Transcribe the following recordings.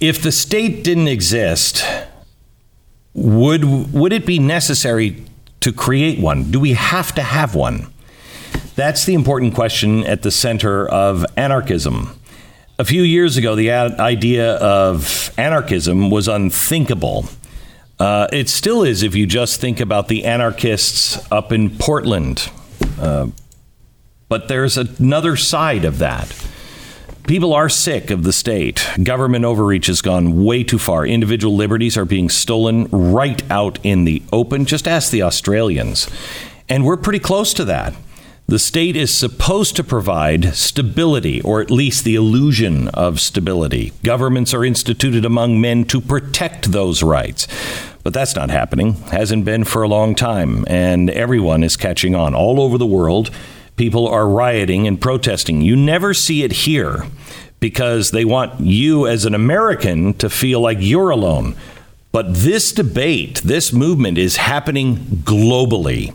If the state didn't exist, would would it be necessary to create one? Do we have to have one? That's the important question at the center of anarchism. A few years ago, the idea of anarchism was unthinkable. Uh, it still is if you just think about the anarchists up in Portland. Uh, but there's another side of that. People are sick of the state. Government overreach has gone way too far. Individual liberties are being stolen right out in the open. Just ask the Australians. And we're pretty close to that. The state is supposed to provide stability, or at least the illusion of stability. Governments are instituted among men to protect those rights. But that's not happening, hasn't been for a long time, and everyone is catching on. All over the world, people are rioting and protesting. You never see it here because they want you as an American to feel like you're alone. But this debate, this movement is happening globally.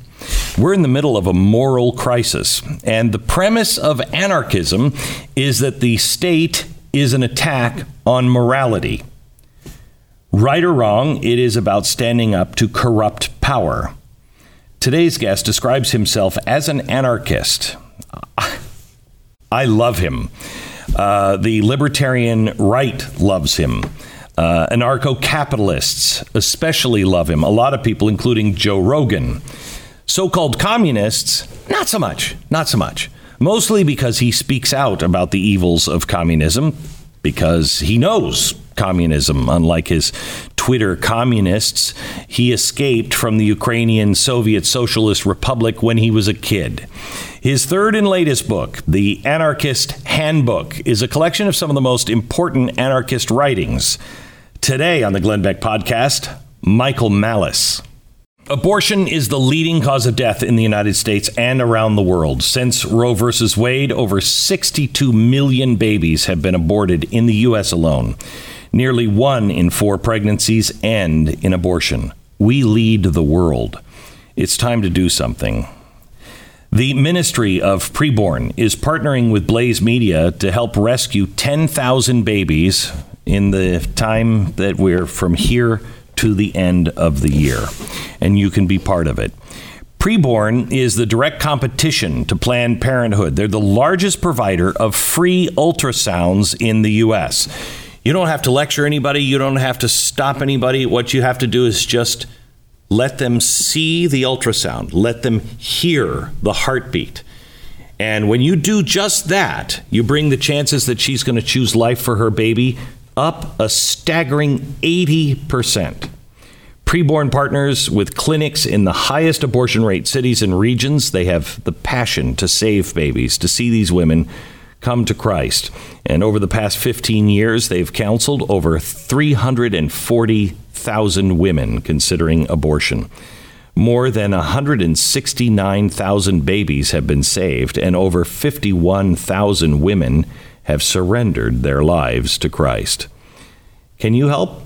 We're in the middle of a moral crisis. And the premise of anarchism is that the state is an attack on morality. Right or wrong, it is about standing up to corrupt power. Today's guest describes himself as an anarchist. I love him. Uh, the libertarian right loves him. Uh, Anarcho capitalists especially love him. A lot of people, including Joe Rogan. So called communists, not so much. Not so much. Mostly because he speaks out about the evils of communism, because he knows communism. Unlike his Twitter communists, he escaped from the Ukrainian Soviet Socialist Republic when he was a kid. His third and latest book, The Anarchist Handbook, is a collection of some of the most important anarchist writings. Today on the Glenn Beck podcast, Michael Malice. Abortion is the leading cause of death in the United States and around the world. Since Roe v. Wade, over 62 million babies have been aborted in the U.S. alone. Nearly one in four pregnancies end in abortion. We lead the world. It's time to do something. The Ministry of Preborn is partnering with Blaze Media to help rescue 10,000 babies in the time that we're from here to the end of the year. And you can be part of it. Preborn is the direct competition to Planned Parenthood. They're the largest provider of free ultrasounds in the U.S. You don't have to lecture anybody, you don't have to stop anybody. What you have to do is just let them see the ultrasound, let them hear the heartbeat. And when you do just that, you bring the chances that she's going to choose life for her baby up a staggering 80%. Preborn partners with clinics in the highest abortion rate cities and regions. They have the passion to save babies, to see these women come to Christ. And over the past 15 years, they've counseled over 340,000 women considering abortion. More than 169,000 babies have been saved, and over 51,000 women have surrendered their lives to Christ. Can you help?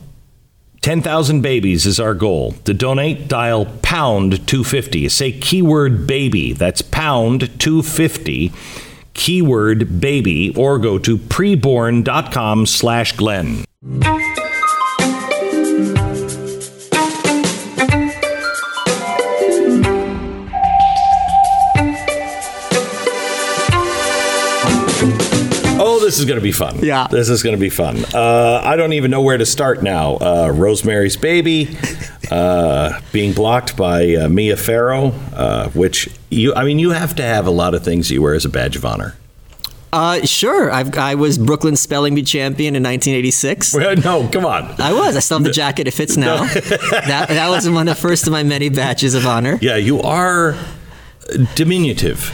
10,000 babies is our goal. To donate, dial pound 250. Say keyword baby. That's pound 250 keyword baby or go to preborn.com slash Glenn. Oh, this is going to be fun. Yeah. This is going to be fun. Uh, I don't even know where to start now. Uh, Rosemary's Baby, uh, being blocked by uh, Mia Farrow, uh, which you, I mean, you have to have a lot of things you wear as a badge of honor. Uh, sure. I've, I was Brooklyn spelling bee champion in 1986. no, come on. I was. I still have the jacket. It fits now. that, that was one of the first of my many badges of honor. Yeah, you are diminutive,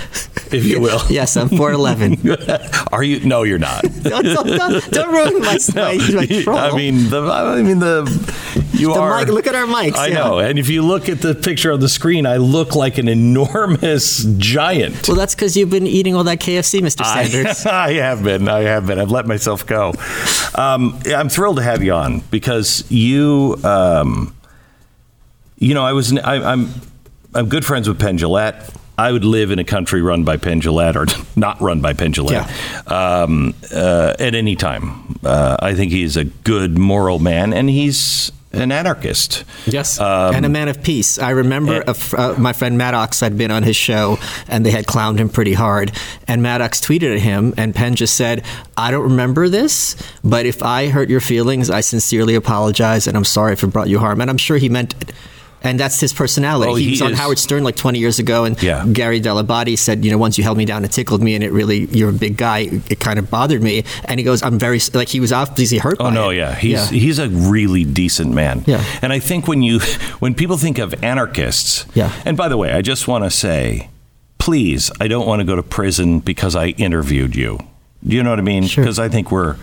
if you will. yes, I'm 4'11. Are you? No, you're not. don't, don't, don't, ruin my, my, my troll. I mean, the, I mean the. You The are. mic- look at our mics, I yeah. know, and if you look at the picture on the screen, I look like an enormous giant. well, that's because you've been eating all that KFC, Mr. Sanders. I have been. I have been. I've let myself go. Um, I'm thrilled to have you on because you, um, you know, I was. I, I'm. I'm good friends with Penn Jillette. I would live in a country run by Penn Jillette or not run by Penn Jillette um, uh, at any time. Uh, I think he's a good moral man, and he's an anarchist. Yes, and a man of peace. I remember a fr- uh, my friend Maddox had been on his show, and they had clowned him pretty hard. And Maddox tweeted at him, and Penn just said, "I don't remember this, but if I hurt your feelings, I sincerely apologize, and I'm sorry if it brought you harm." And I'm sure he meant it. And that's his personality. Oh, he, he was on Howard Stern like 20 years ago, and Yeah. Gary Dell'Abate said, you know, once you held me down, it tickled me, and it really, you're a big guy. It kind of bothered me. And he goes, I'm very, like, he was obviously hurt Oh no, it. yeah, he's he's a really decent man. Yeah. and I think when you when people think of anarchists, Yeah. And by the way, I just want to say, please, I don't want to go to prison because I interviewed you. Do you know what I mean? Sure. Because I think we're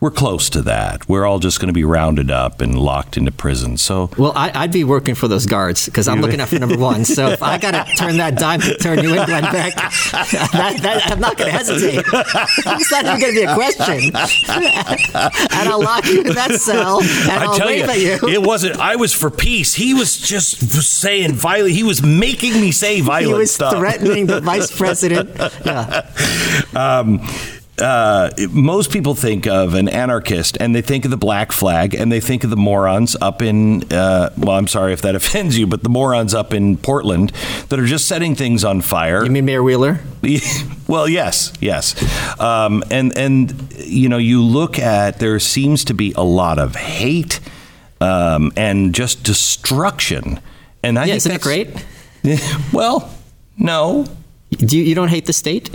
we're close to that. We're all just going to be rounded up and locked into prison. So Well, I, I'd be working for those guards because I'm looking out for number one. So if I got to turn that dime to turn you in, Glenn Beck, that, that, I'm not going to hesitate. It's not even going to be a question. and I'll lock you in that cell and I I'll tell wave you, at you. it wasn't. I was for peace. He was just saying violent. He was making me say violent he was stuff. threatening the vice president. Yeah. um, uh, most people think of an anarchist and they think of the black flag and they think of the morons up in, uh, well, I'm sorry if that offends you, but the morons up in Portland that are just setting things on fire. You mean Mayor Wheeler? well, yes, yes. Um, and, and, you know, you look at, there seems to be a lot of hate um, and just destruction. And I Yeah, think isn't it that's- great? well, no. Do you, you don't hate the state?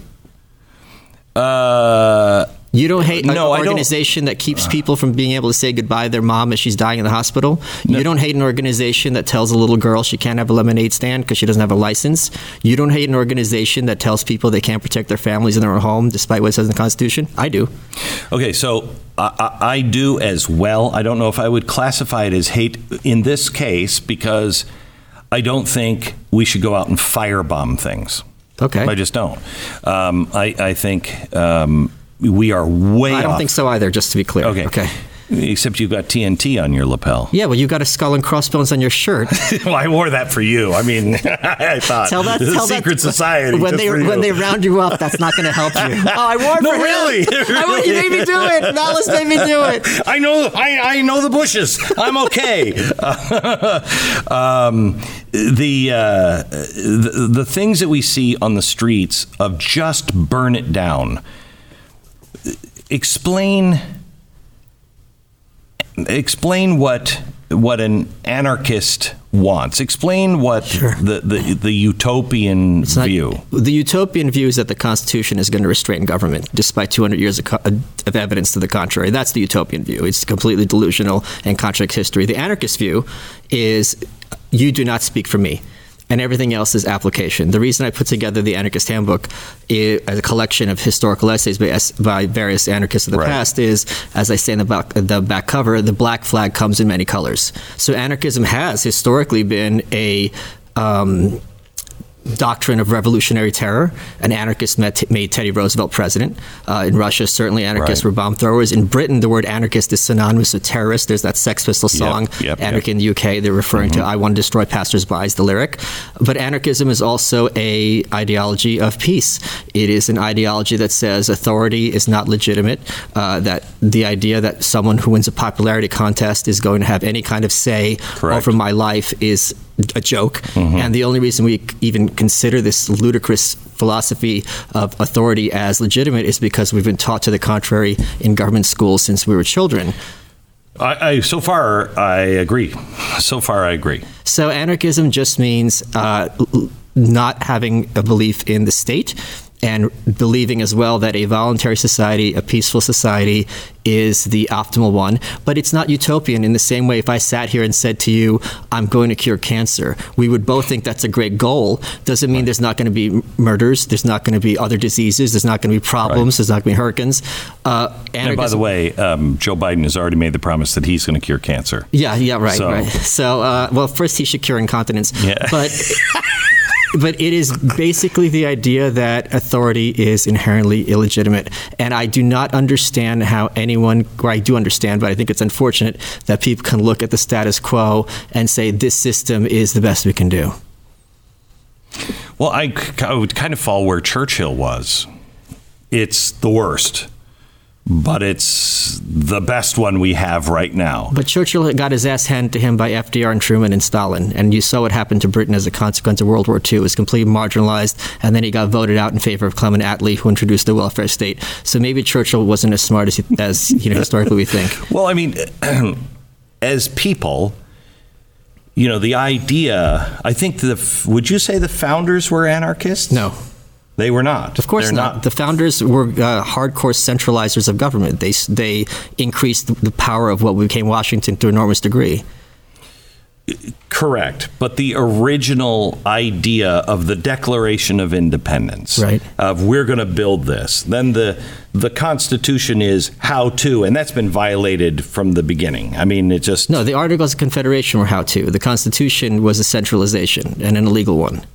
Uh, You don't hate No, an organization that keeps people from being able to say goodbye to their mom as she's dying in the hospital. You don't hate an organization that tells a little girl she can't have a lemonade stand because she doesn't have a license. You don't hate an organization that tells people they can't protect their families in their own home despite what it says in the Constitution. I do. Okay, so I, I, I do as well. I don't know if I would classify it as hate in this case because I don't think we should go out and firebomb things. Okay. I just don't. Um, I, I think um, we are way I don't off. think so either, just to be clear. Okay. Okay. Except you've got TNT on your lapel. Yeah, well, you've got a skull and crossbones on your shirt. well, I wore that for you. I mean, I thought Tell that. Tell secret that, society. When they when they round you up, that's not going to help you. Oh, I wore it No, really? I wore, you made me do it. Malice made me do it. I know. I, I know the bushes. I'm okay. um, the, uh, the the things that we see on the streets of just burn it down. Explain. Explain what what an anarchist wants. Explain what the, the the utopian It's not- view. the utopian view is that the Constitution is going to restrain government, despite 200 years of, uh, of evidence to the contrary. That's the utopian view. It's completely delusional and contradicts history. The anarchist view is you do not speak for me. And everything else is application. The reason I put together the Anarchist Handbook as a collection of historical essays by, by various anarchists of the Right. past is, as I say in the back, the back cover, the black flag comes in many colors. So anarchism has historically been a um, doctrine of revolutionary terror. An anarchist met, made Teddy Roosevelt president. Uh, in Russia, certainly anarchists Right. were bomb throwers. In Britain, the word anarchist is synonymous with terrorist. There's that Sex Pistol song, yep, Anarchy yep. in the UK. They're referring to "I want to destroy passersby" is the lyric. But anarchism is also a ideology of peace. It is an ideology that says authority is not legitimate. Uh, that the idea that someone who wins a popularity contest is going to have any kind of say Correct. over my life is a joke. Mm-hmm. And the only reason we even consider this ludicrous philosophy of authority as legitimate is because we've been taught to the contrary in government schools since we were children. I, I so far I agree. So far I agree. So anarchism just means uh, l- not having a belief in the state and believing as well that a voluntary society, a peaceful society, is the optimal one. But it's not utopian in the same way if I sat here and said to you, I'm going to cure cancer, we would both think that's a great goal. Doesn't mean there's not going to be murders, there's not going to be other diseases, there's not going to be problems, there's not going to be hurricanes. Uh, And by the way, um, Joe Biden has already made the promise that he's going to cure cancer. Yeah, yeah, right, So- right. So, uh, well, first he should cure incontinence. Yeah. But but it is basically the idea that authority is inherently illegitimate, and I do not understand how anyone, or I do understand, but I think it's unfortunate that people can look at the status quo and say this system is the best we can do. Well, I, I would kind of fall where Churchill was. It's the worst, but it's the best one we have right now. But Churchill got his ass handed to him by FDR and Truman and Stalin, and you saw what happened to Britain as a consequence of World War II. It was completely marginalized, and then he got voted out in favor of Clement Attlee, who introduced the welfare state. So maybe Churchill wasn't as smart as, as you know historically we think. Well, I mean, as people, you know, the idea. I think the. Would you say the founders were anarchists? No. They were not. Of course They're not. The founders were uh, hardcore centralizers of government. They they increased the power of what became Washington to an enormous degree. Correct. But the original idea of the Declaration of Independence, Right. of we're going to build this, then the the Constitution is how to, and that's been violated from the beginning. I mean, it just No, the Articles of Confederation were how to. The Constitution was a centralization and an illegal one.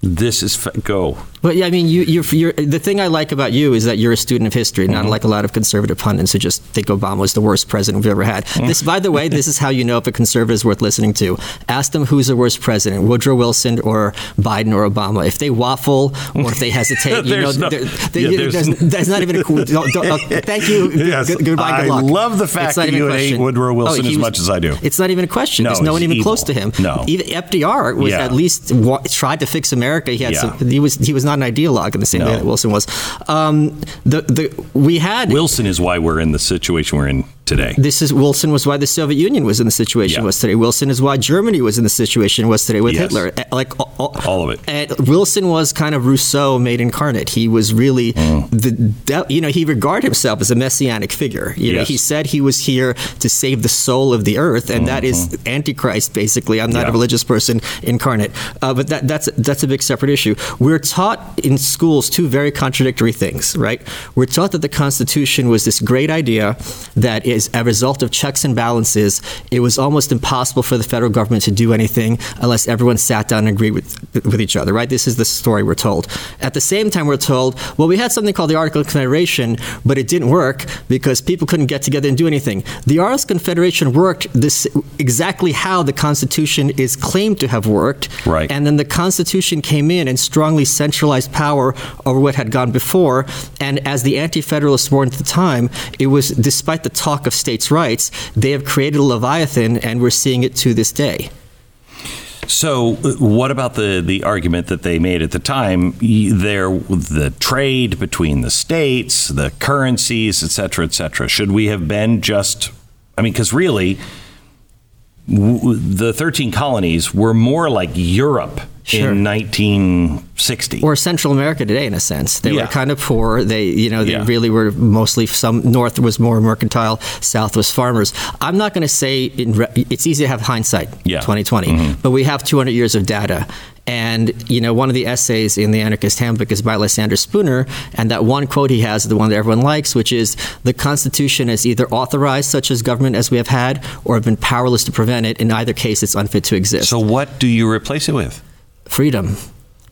This is go. But yeah, I mean, you, you're, you're, the thing I like about you is that you're a student of history, not like a lot of conservative pundits who just think Obama was the worst president we've ever had. This, by the way, this is how you know if a conservative is worth listening to. Ask them who's the worst president, Woodrow Wilson or Biden or Obama. If they waffle or if they hesitate, you know, There's no- they're- yeah, there's- there's, there's not even a cool. Don't, don't, uh, thank you. Yes, Good, goodbye. Good I luck. love the fact that you hate. Woodrow Wilson he as was- much as I do. It's not even a question. No, There's no one even evil. close to him. No. Even FDR was Yeah. at least wa- tried to fix America. He had Yeah. some. He was he was not an ideologue in the same No. way that Wilson was. Um, the the we had Wilson is why we're in the situation we're in today. this is Wilson was why the Soviet Union was in the situation Yeah. was today. Wilson is why Germany was in the situation was today with Yes. Hitler. Eh, Like all, All of it. And Wilson was kind of Rousseau made incarnate. He was really Mm. the you know he regarded himself as a messianic figure. You know he said he was here to save the soul of the earth, and that is Antichrist basically. I'm not Mm-hmm. Yeah. a religious person incarnate, uh, but that, that's that's a big separate issue. We're taught in schools two very contradictory things, right? We're taught that the Constitution was this great idea that is a result of checks and balances. It was almost impossible for the federal government to do anything unless everyone sat down and agreed with with each other, right? This is the story we're told. At the same time, we're told, well, we had something called the Article of Confederation, but it didn't work because people couldn't get together and do anything. The Articles of Confederation worked this exactly how the Constitution is claimed to have worked, Right. And then the Constitution came in and strongly centralized power over what had gone before. And as the Anti-Federalists warned at the time, it was despite the talk of states' rights, they have created a leviathan, and we're seeing it to this day. So, uh, what about the the argument that they made at the time? There, the trade between the states, the currencies, et cetera, et cetera. Should we have been just? I mean, because really, w- the thirteen colonies were more like Europe Sure. in 1960. or Central America today, in a sense. They Yeah. were kind of poor. They, you know, they Yeah. really were mostly some north was more mercantile, south was farmers. I'm not going to say in re, it's easy to have hindsight, Yeah. 2020, mm-hmm. but we have 200 years of data. And you know, one of the essays in the Anarchist Handbook is by Lysander Spooner, and that one quote he has is the one that everyone likes, which is the Constitution has either authorized such as government as we have had, or have been powerless to prevent it. In either case, it's unfit to exist so, what do you replace it with? freedom.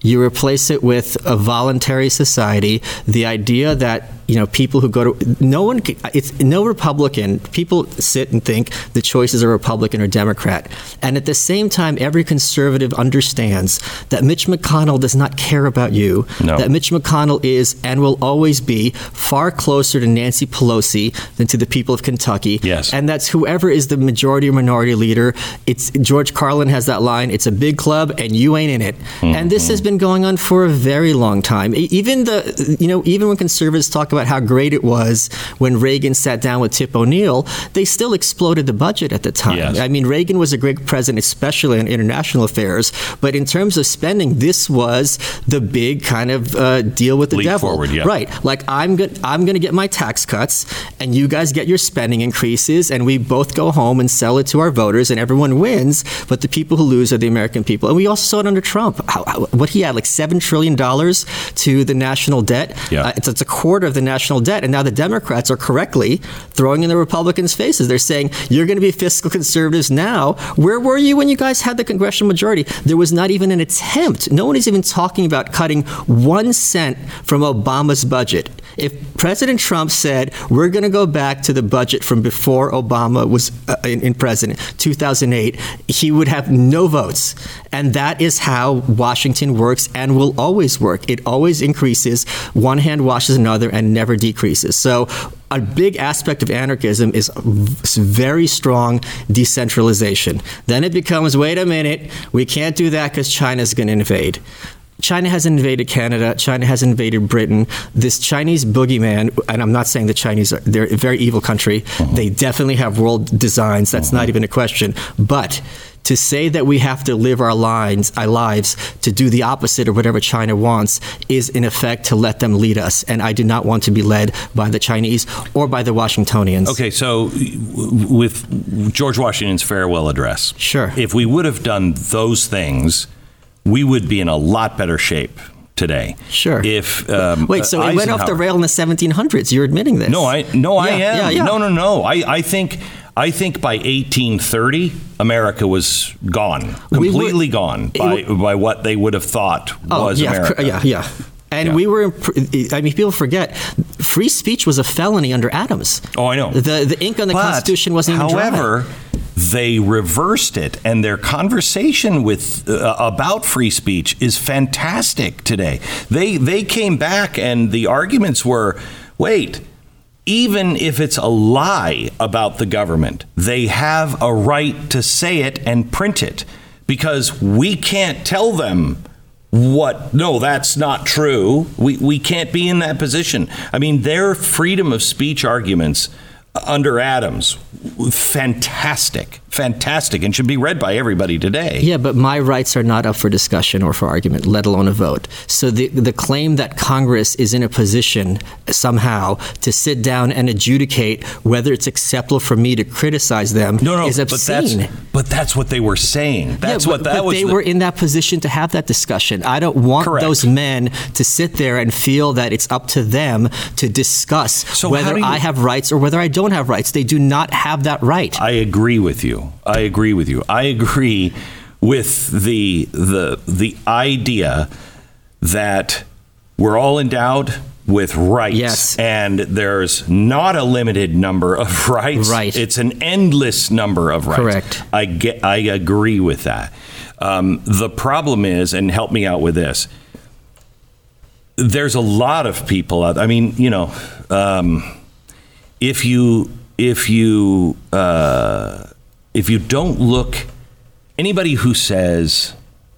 You replace it with a voluntary society. The idea that you know people who go to no one it's no Republican. People sit and think the choice is a Republican or Democrat, and at the same time, every conservative understands that Mitch McConnell does not care about you. No. That Mitch McConnell is and will always be far closer to Nancy Pelosi than to the people of Kentucky. Yes. and that's whoever is the majority or minority leader. It's George Carlin has that line. It's a big club, and you ain't in it. Mm-hmm. And this has been going on for a very long time. Even the you know even when conservatives talk about how great it was when Reagan sat down with Tip O'Neill, they still exploded the budget at the time. Yes. I mean, Reagan was a great president, especially in international affairs. But in terms of spending, this was the big kind of uh, deal with the Leap devil. forward, yeah. Right. Like I'm going I'm going to get my tax cuts and you guys get your spending increases and we both go home and sell it to our voters and everyone wins, but the people who lose are the American people. And we also saw it under Trump. How, how, what he like 7 trillion dollars to the national debt. Yeah. Uh, it's, it's a quarter of the national debt and now the Democrats are correctly throwing in the Republicans' faces. They're saying you're going to be fiscal conservatives now. Where were you when you guys had the congressional majority? There was not even an attempt. No one is even talking about cutting 1 cent from Obama's budget. If President Trump said, we're going to go back to the budget from before Obama was uh, in, in president, 2008, he would have no votes. And that is how Washington works and will always work. It always increases, one hand washes another, and never decreases. So, a big aspect of anarchism is very strong decentralization. Then it becomes wait a minute, we can't do that because China's going to invade. China has invaded Canada. China has invaded Britain. This Chinese boogeyman, and I'm not saying the Chinese are they're a very evil country. Uh-huh. They definitely have world designs. That's uh-huh. not even a question. But to say that we have to live our lives, our lives to do the opposite of whatever China wants is in effect to let them lead us. And I do not want to be led by the Chinese or by the Washingtonians. Okay, so with George Washington's farewell address, sure, if we would have done those things we would be in a lot better shape today. Sure. If um, wait, so it went off the rail in the 1700s. You're admitting this? No, I no, yeah, I am. Yeah, yeah. No, no, no. I, I think I think by 1830 America was gone, completely gone by by what they would have thought oh, was yeah, America. Yeah, yeah. And yeah. we were, I mean, people forget, free speech was a felony under Adams. Oh, I know. The, the ink on the but, Constitution wasn't even However, they reversed it and their conversation with uh, about free speech is fantastic today. They they came back and the arguments were wait even if it's a lie about the government they have a right to say it and print it because we can't tell them what no that's not true. We we can't be in that position. I mean their freedom of speech arguments under Adams. Fantastic, fantastic, and should be read by everybody today. Yeah, but my rights are not up for discussion or for argument, let alone a vote. So the the claim that Congress is in a position somehow to sit down and adjudicate whether it's acceptable for me to criticize them no, no, is obscene. But that's, but that's what they were saying. That's yeah, what that but was. They the... were in that position to have that discussion. I don't want Correct. those men to sit there and feel that it's up to them to discuss so whether you... I have rights or whether I don't have rights. They do not have that right. I agree with you. I agree with you. I agree with the the the idea that we're all endowed with rights. Yes. And there's not a limited number of rights. Right. It's an endless number of rights. Correct. I get I agree with that. Um, the problem is, and help me out with this. There's a lot of people out. I mean, you know, um, if you if you uh, if you don't look, anybody who says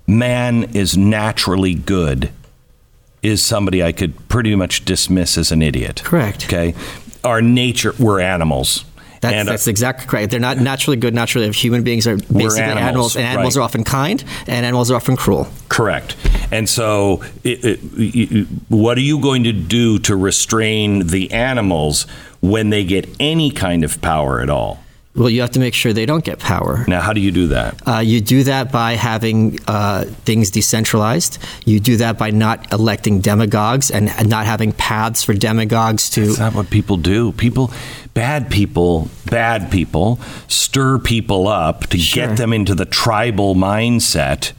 man is naturally good is somebody I could pretty much dismiss as an idiot. Correct. Okay, our nature we're animals. That's, and, uh, that's exactly correct. They're not naturally good. Naturally, human beings are basically animals, animals, and animals right. are often kind, and animals are often cruel. Correct. And so, it, it, it, what are you going to do to restrain the animals when they get any kind of power at all? Well, you have to make sure they don't get power. Now, how do you do that? Uh, you do that by having uh, things decentralized. You do that by not electing demagogues and not having paths for demagogues to. That's not what people do. People, bad people, bad people stir people up to sure. get them into the tribal mindset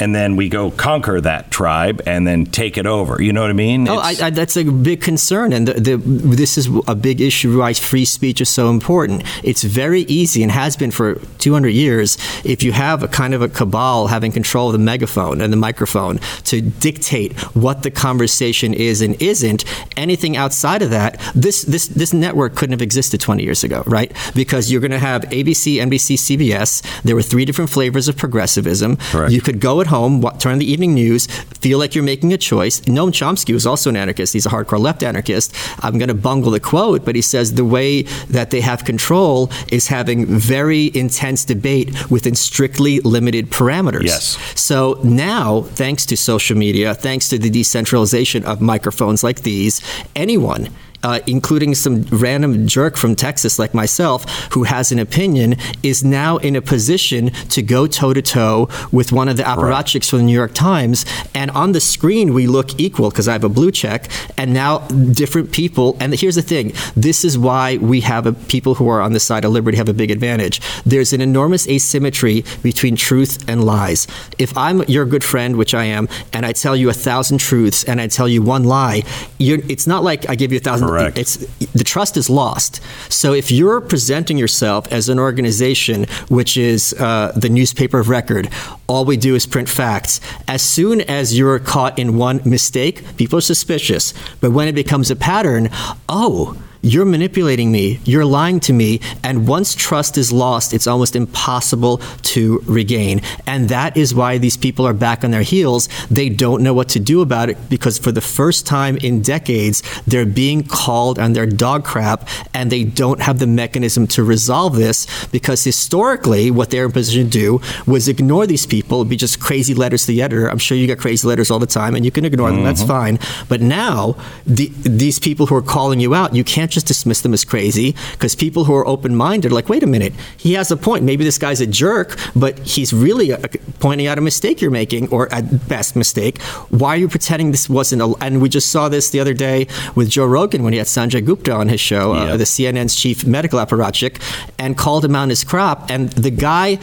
and then we go conquer that tribe and then take it over. You know what I mean? Oh, I, I, that's a big concern, and the, the, this is a big issue why free speech is so important. It's very easy and has been for 200 years if you have a kind of a cabal having control of the megaphone and the microphone to dictate what the conversation is and isn't. Anything outside of that, this this this network couldn't have existed 20 years ago, right? Because you're going to have ABC, NBC, CBS. There were three different flavors of progressivism. Correct. You could go at home, turn on the evening news, feel like you're making a choice. Noam Chomsky was also an anarchist. He's a hardcore left anarchist. I'm going to bungle the quote, but he says the way that they have control is having very intense debate within strictly limited parameters. Yes. So now, thanks to social media, thanks to the decentralization of microphones like these, anyone uh, including some random jerk from Texas like myself who has an opinion, is now in a position to go toe to toe with one of the apparatchiks from the New York Times. And on the screen, we look equal because I have a blue check. And now different people, and here's the thing this is why we have a, people who are on the side of liberty have a big advantage. There's an enormous asymmetry between truth and lies. If I'm your good friend, which I am, and I tell you a thousand truths and I tell you one lie, it's not like I give you a thousand. Correct. It's the trust is lost. So if you're presenting yourself as an organization which is uh, the newspaper of record, all we do is print facts. As soon as you're caught in one mistake, people are suspicious. But when it becomes a pattern, oh you're manipulating me, you're lying to me, and once trust is lost, it's almost impossible to regain. And that is why these people are back on their heels. They don't know what to do about it because for the first time in decades, they're being called on their dog crap, and they don't have the mechanism to resolve this because historically, what they're in position to do was ignore these people, It'd be just crazy letters to the editor. I'm sure you get crazy letters all the time, and you can ignore them, that's mm-hmm. fine. But now, the, these people who are calling you out, you can't just dismiss them as crazy because people who are open minded are like, wait a minute, he has a point. Maybe this guy's a jerk, but he's really a, uh, pointing out a mistake you're making, or at best, mistake. Why are you pretending this wasn't a. And we just saw this the other day with Joe Rogan when he had Sanjay Gupta on his show, uh, the CNN's chief medical apparatchik, and called him out on his crap. And the guy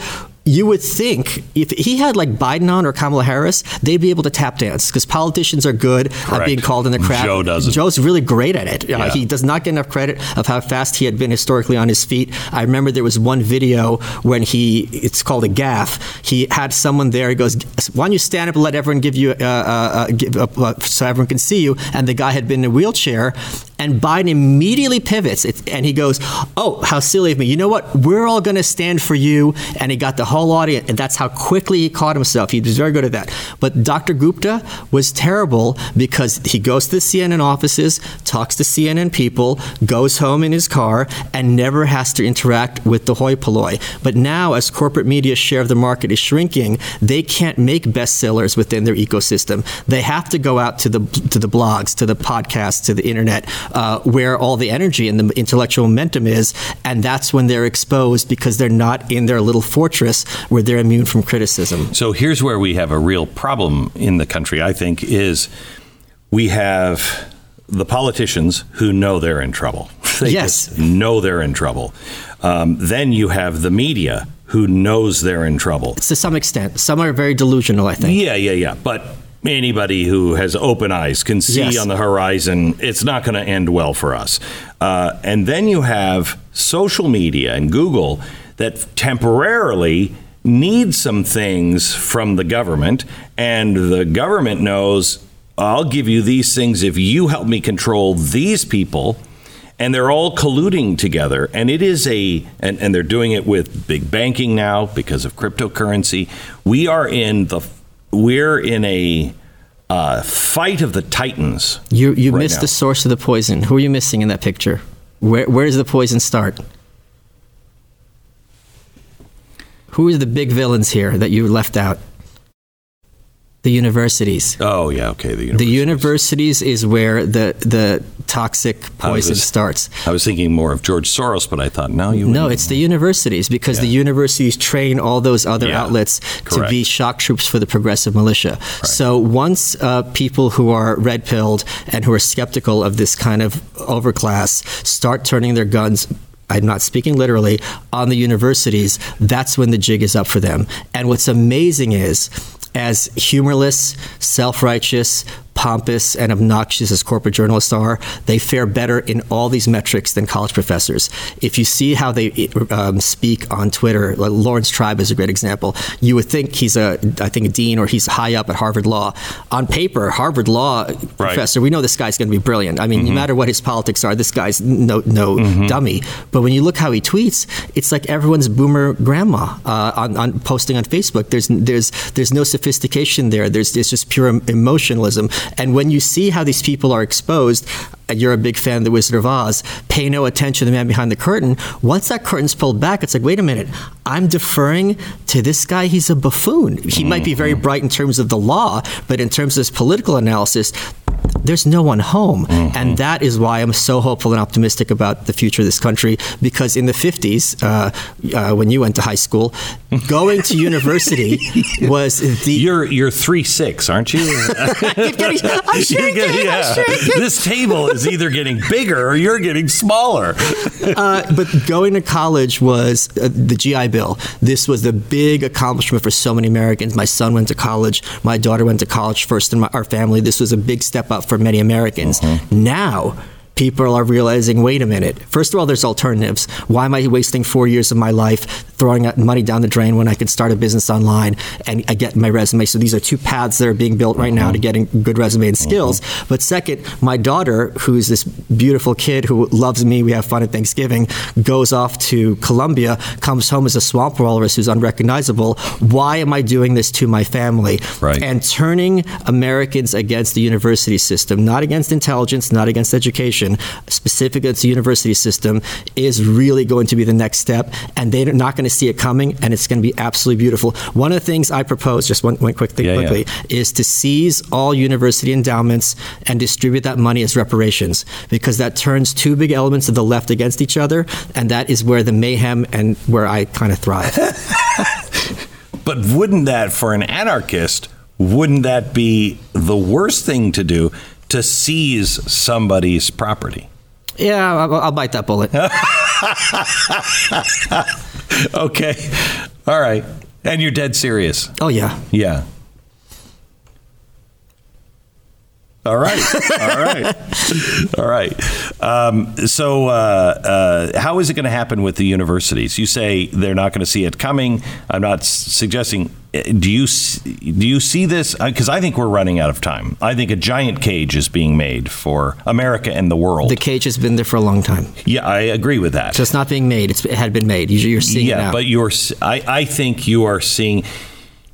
you would think if he had like Biden on or Kamala Harris, they'd be able to tap dance because politicians are good Correct. at being called in the crap. Joe doesn't. Joe's really great at it. Yeah. Uh, he does not get enough credit of how fast he had been historically on his feet. I remember there was one video when he, it's called a gaff. He had someone there. He goes, "Why don't you stand up and let everyone give you, uh, uh, uh give, uh, so everyone can see you?" And the guy had been in a wheelchair, and Biden immediately pivots and he goes, Oh, how silly of me. You know what? We're all going to stand for you. And he got the whole audience. And that's how quickly he caught himself. He was very good at that. But Dr. Gupta was terrible because he goes to the CNN offices, talks to CNN people, goes home in his car, and never has to interact with the hoi polloi. But now, as corporate media's share of the market is shrinking, they can't make bestsellers within their ecosystem. They have to go out to the, to the blogs, to the podcasts, to the internet uh, where all the energy and the intellectual momentum is, and that's when they're exposed because they're not in their little fortress where they're immune from criticism. So here's where we have a real problem in the country. I think is we have the politicians who know they're in trouble. They yes, know they're in trouble. Um, then you have the media who knows they're in trouble. To some extent, some are very delusional. I think. Yeah, yeah, yeah. But anybody who has open eyes can see yes. on the horizon it's not going to end well for us. Uh, and then you have social media and Google that temporarily need some things from the government, and the government knows I'll give you these things if you help me control these people. And they're all colluding together. And it is a, and, and they're doing it with big banking now because of cryptocurrency. We are in the we're in a uh, fight of the titans. You you right missed now. the source of the poison. Who are you missing in that picture? Where where does the poison start? Who are the big villains here that you left out? The universities. Oh yeah, okay. The universities. the universities is where the the toxic poison was, starts. I was thinking more of George Soros, but I thought no, you. No, it's the universities because yeah. the universities train all those other yeah, outlets correct. to be shock troops for the progressive militia. Right. So once uh, people who are red pilled and who are skeptical of this kind of overclass start turning their guns I'm not speaking literally, on the universities, that's when the jig is up for them. And what's amazing is, as humorless, self righteous, pompous and obnoxious as corporate journalists are, they fare better in all these metrics than college professors. If you see how they um, speak on Twitter, like Laurence Tribe is a great example. You would think he's a, I think, a dean or he's high up at Harvard Law. On paper, Harvard Law right. professor, we know this guy's going to be brilliant. I mean, mm-hmm. no matter what his politics are, this guy's no no mm-hmm. dummy. But when you look how he tweets, it's like everyone's boomer grandma uh, on, on posting on Facebook. There's there's there's no sophistication there. There's it's just pure emotionalism. And when you see how these people are exposed, you're a big fan of The Wizard of Oz, pay no attention to the man behind the curtain. Once that curtain's pulled back, it's like, wait a minute, I'm deferring to this guy. He's a buffoon. He mm-hmm. might be very mm-hmm. bright in terms of the law, but in terms of his political analysis, there's no one home. And that is why I'm so hopeful and optimistic about the future of this country. Because in the 50s, uh, uh, when you went to high school, going to university was the. You're you're three six, aren't you? I'm shrinking, I'm shrinking. This table is either getting bigger or you're getting smaller. Uh, but going to college was uh, the GI Bill. This was the big accomplishment for so many Americans. My son went to college. My daughter went to college first in my, our family. This was a big step up for many Americans. Mm-hmm. Now, people are realizing wait a minute. First of all, there's alternatives. Why am I wasting four years of my life throwing money down the drain when I could start a business online and I get my resume? So these are two paths that are being built right now to uh-huh. getting good resume and uh-huh. skills. But second, my daughter, who's this beautiful kid who loves me, we have fun at Thanksgiving, goes off to Columbia, comes home as a swamp walrus who's unrecognizable. Why am I doing this to my family? Right. And turning Americans against the university system, not against intelligence, not against education, specific against the university system, is really going to be the next step. And they're not going to see it coming, and it's going to be absolutely beautiful. One of the things I propose, just one, one quick thing Yeah, yeah. quickly, is to seize all university endowments and distribute that money as reparations, because that turns two big elements of the left against each other, and that is where the mayhem and where I kind of thrive. But wouldn't that, for an anarchist, wouldn't that be the worst thing to do to seize somebody's property? yeah, I'll, I'll bite that bullet. Okay. All right. And you're dead serious. Oh, yeah. Yeah. All right. All right. All right. Um, so, uh, uh, how is it going to happen with the universities? You say they're not going to see it coming. I'm not s- suggesting. Uh, Do you do you see this? Because I think we're running out of time. I think a giant cage is being made for America and the world. The cage has been there for a long time. yeah, I agree with that. So it's not being made. It's, it had been made. You- You're seeing yeah, but you're. I, I think you are seeing.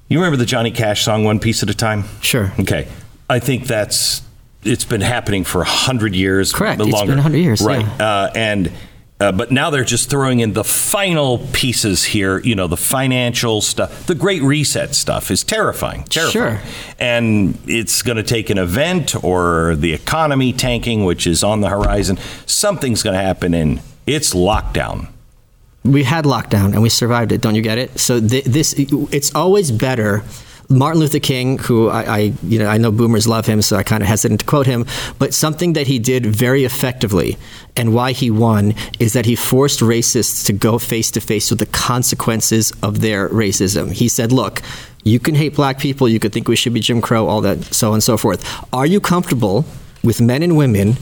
You remember the Johnny Cash song "One Piece at a Time"? Sure. Okay, I think that's it's been happening for a hundred years. Correct. but It's longer. been 100 years, right? yeah. Uh, and uh, but now they're just throwing in the final pieces here. You know, the financial stuff, the Great Reset stuff is terrifying. Terrifying. Sure. And it's going to take an event or the economy tanking, which is on the horizon. Something's going to happen, and it's lockdown. we had lockdown and we survived it. Don't you get it? So th- this, it's always better. Martin Luther King, who I, I, you know, I know Boomers love him, so I kind of hesitant to quote him, but something that he did very effectively, and why he won, is that he forced racists to go face to face with the consequences of their racism. He said, "Look, you can hate black people, you could think we should be Jim Crow, all that, so on and so forth. Are you comfortable with men and women?"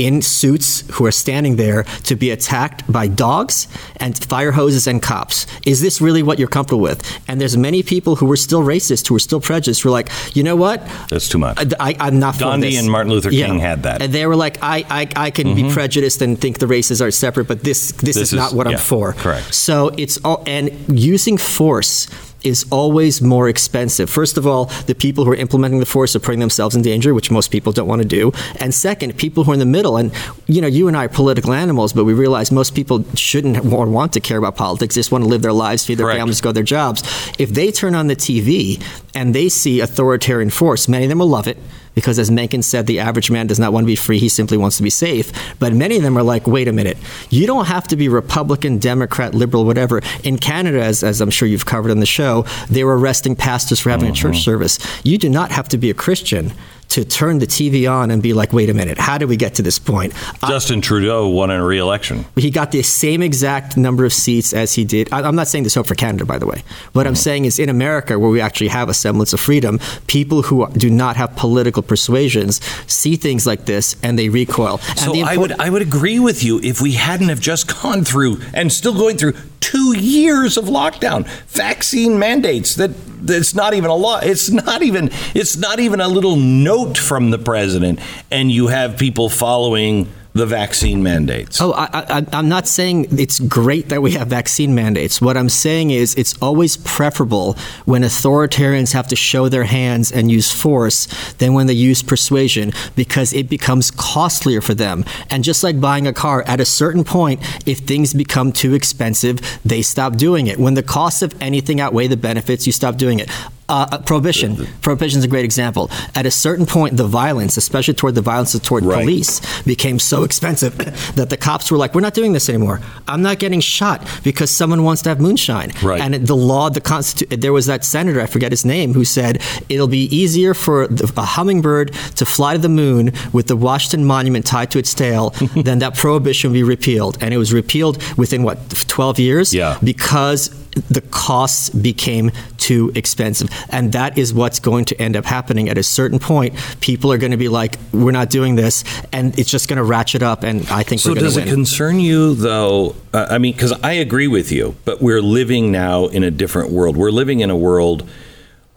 In suits who are standing there to be attacked by dogs and fire hoses and cops. Is this really what you're comfortable with? And there's many people who were still racist, who were still prejudiced, who were like, you know what? That's too much. I, am not for Gandhi this." and Martin Luther King had that. Mm-hmm. And they were like, I, I, I can be prejudiced and think the races are separate, but this, this, This is, is- not what yeah, I'm for. correct. So it's all, and using force is always more expensive. First of all, the people who are implementing the force are putting themselves in danger, which most people don't want to do. And second, people who are in the middle, and you know, you and I are political animals, but we realize most people shouldn't or want to care about politics. They just want to live their lives, feed their Correct. families, go to their jobs. If they turn on the TV and they see authoritarian force, many of them will love it because, as Mencken said, the average man does not want to be free; he simply wants to be safe. But many of them are like, "Wait a minute, you don't have to be Republican, Democrat, liberal, whatever." In Canada, as, as I'm sure you've covered on the show, they were arresting pastors for having a mm-hmm. church service. You do not have to be a Christian to turn the TV on and be like, "Wait a minute, how did we get to this point?" Justin Trudeau won a re-election. He got the same exact number of seats as he did. I- I'm not saying this hope for Canada, by the way. What I'm mm-hmm. saying is in America, where we actually have a semblance of freedom, people who do not have political persuasions see things like this and they recoil. And So the I would I would agree with you if we hadn't have just gone through and still going through two years of lockdown, vaccine mandates that it's not even a law. It's not even it's not even a little note from the president, and you have people following the vaccine mandates. Oh, I, I'm not saying it's great that we have vaccine mandates. What I'm saying is it's always preferable when authoritarians have to show their hands and use force than when they use persuasion because it becomes costlier for them. And just like buying a car, at a certain point, if things become too expensive, they stop doing it. When the costs of anything outweigh the benefits, you stop doing it. Uh, prohibition. Prohibition is a great example. At a certain point, the violence, especially toward the violence toward Right. police, became so expensive that the cops were like, "We're not doing this anymore. I'm not getting shot because someone wants to have moonshine." Right. And the law, the constitu- There was that senator, I forget his name, who said it'll be easier for the, a hummingbird to fly to the moon with the Washington Monument tied to its tail than that prohibition be repealed. And it was repealed within what 12 years Yeah. because the costs became too expensive. And that is what's going to end up happening at a certain point. People are going to be like, we're not doing this. And it's just going to ratchet up. And I think So we're going does it concern you though? Uh, I mean, because I agree with you, but we're living now in a different world. We're living in a world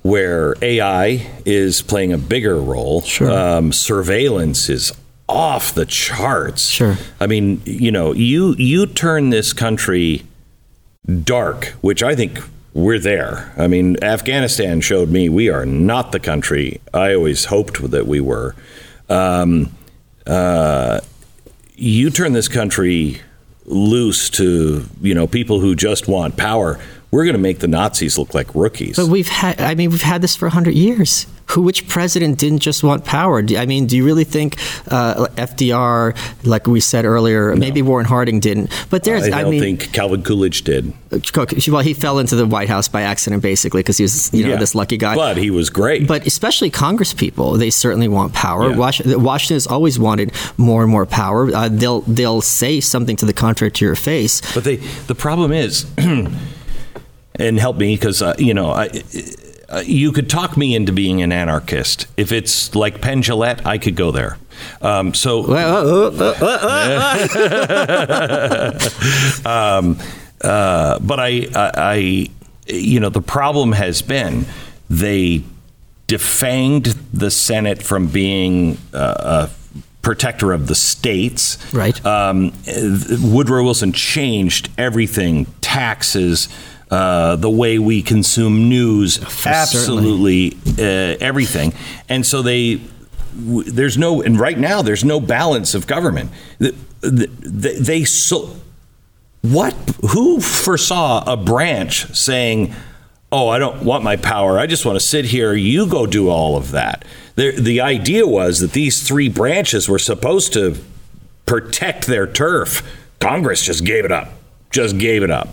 where AI is playing a bigger role. Sure. Um, surveillance is off the charts. Sure. I mean, you know, you you turn this country dark, which I think we're there. I mean, Afghanistan showed me we are not the country I always hoped that we were. Um, uh, you turn this country loose to you know people who just want power. We're going to make the Nazis look like rookies. But we've had, I mean, we've had this for 100 years. Who, which president didn't just want power? Do, I mean, do you really think uh, FDR, like we said earlier, maybe Warren Harding didn't? But there's, I I, don't mean, think Calvin Coolidge did. well, he fell into the White House by accident, basically, because he was, you know, Yeah. this lucky guy. But he was great. But especially Congress people, they certainly want power. Yeah. Wash- Washington has always wanted more and more power. Uh, they'll they'll say something to the contrary to your face. But they, the problem is, and help me because uh, you know, I, uh, you could talk me into being an anarchist. If it's like Penn Jillette, I could go there. Um, so, um, uh, but I, I, I, you know, the problem has been they defanged the Senate from being uh, a protector of the states. Right. Um, Woodrow Wilson changed everything, taxes. Uh, the way we consume news, absolutely uh, everything, and so they w- there's no and right now there's no balance of government. The- the- They, they so what? Who foresaw a branch saying, "Oh, I don't want my power. I just want to sit here. You go do all of that." The, the idea was that these three branches were supposed to protect their turf. Congress just gave it up. Just gave it up.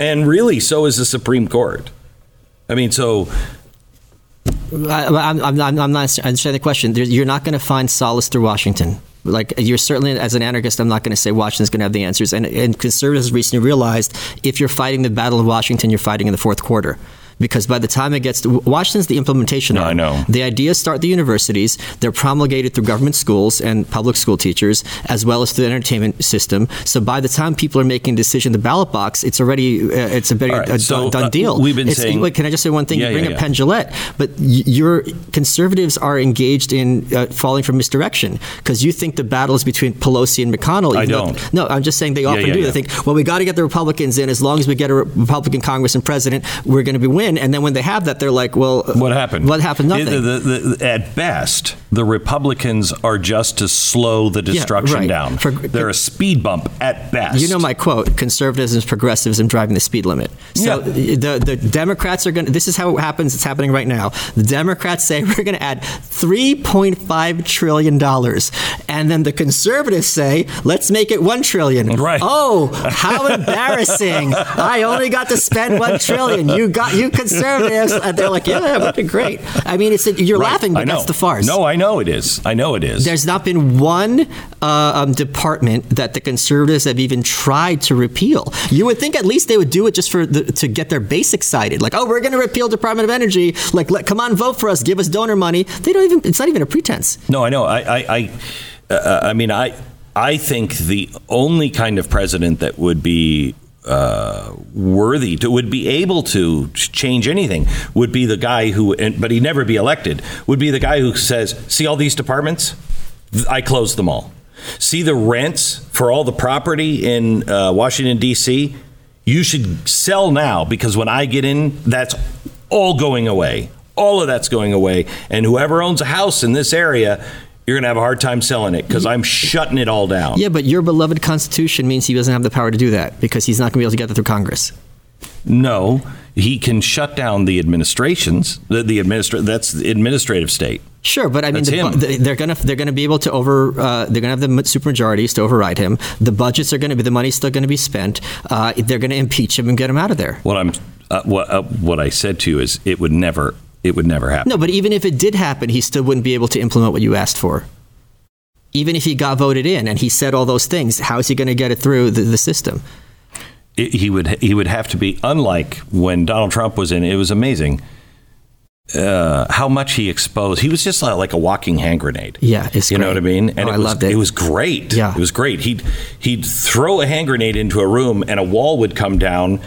And really, so is the Supreme Court. I mean, so I, I'm, I'm, I'm not understanding the question. You're not going to find solace through Washington. Like you're certainly, as an anarchist, I'm not going to say Washington's going to have the answers. And, and conservatives recently realized if you're fighting the Battle of Washington, you're fighting in the fourth quarter. Because by the time it gets to Washington's the implementation. No, arm. I know. The ideas start the universities. They're promulgated through government schools and public school teachers, as well as through the entertainment system. So by the time people are making a decision in the ballot box, it's already uh, it's a All right, a so, done, done uh, deal. we've been It's- saying- wait, can I just say one thing? Yeah, you bring yeah, up yeah. Penn but y- your conservatives are engaged in uh, falling from misdirection because you think the battle is between Pelosi and McConnell. I even though- don't. no, I'm just saying they often do. They think, well, we got to get the Republicans in. As long as we get a Republican Congress and president, we're going to be win. And then when they have that, they're like, well, uh, what happened? What happened? Nothing. The- the- the- at best, the Republicans are just to slow the destruction right. down. For- They're a speed bump at best. You know my quote: "Conservatism is progressivism driving the speed limit." So Yeah. the the Democrats are going. to This is how it happens. It's happening right now. The Democrats say we're going to add three point five trillion dollars, and then the conservatives say let's make it one trillion. Right. Oh, how embarrassing! I only got to spend one trillion. You got you conservatives. And they're like, yeah, that'd be great. I mean, it's you're Right, laughing, but that's the farce. No, I know it is. I know it is. There's not been one uh, um, department that the conservatives have even tried to repeal. You would think at least they would do it just for the, to get their base excited, like, oh, we're going to repeal Department of Energy. Like, let, come on, vote for us, give us donor money. They don't even. It's not even a pretense. No, I know. I, I, I, uh, I mean, I, I think the only kind of president that would be uh, worthy to would be able to change anything would be the guy who, but he'd never be elected. Would be the guy who says, "See all these departments? I closed them all. See the rents for all the property in uh, Washington D.C. You should sell now because when I get in, that's all going away. All of that's going away. And whoever owns a house in this area, you're going to have a hard time selling it because I'm shutting it all down. Yeah, but your beloved Constitution means he doesn't have the power to do that because he's not going to be able to get that through Congress. No, he can shut down the administrations. The, the administra- That's the administrative state. Sure, but I mean, the, they're gonna they're gonna be able to over uh, they're gonna have the supermajorities to override him. The budgets are gonna be the money's still gonna be spent. Uh, they're gonna impeach him and get him out of there. What I'm, uh, what, uh, what I said to you is, it would never, it would never happen. No, but even if it did happen, he still wouldn't be able to implement what you asked for. Even if he got voted in and he said all those things, how is he going to get it through the, the system? It- he would, he would have to be unlike when Donald Trump was in. It was amazing uh, how much he exposed. He was just like, like a walking hand grenade. Yeah, it's you know what I mean. And Oh, it I was, loved it. was great. Yeah. it was great. He'd he'd throw a hand grenade into a room, and a wall would come down,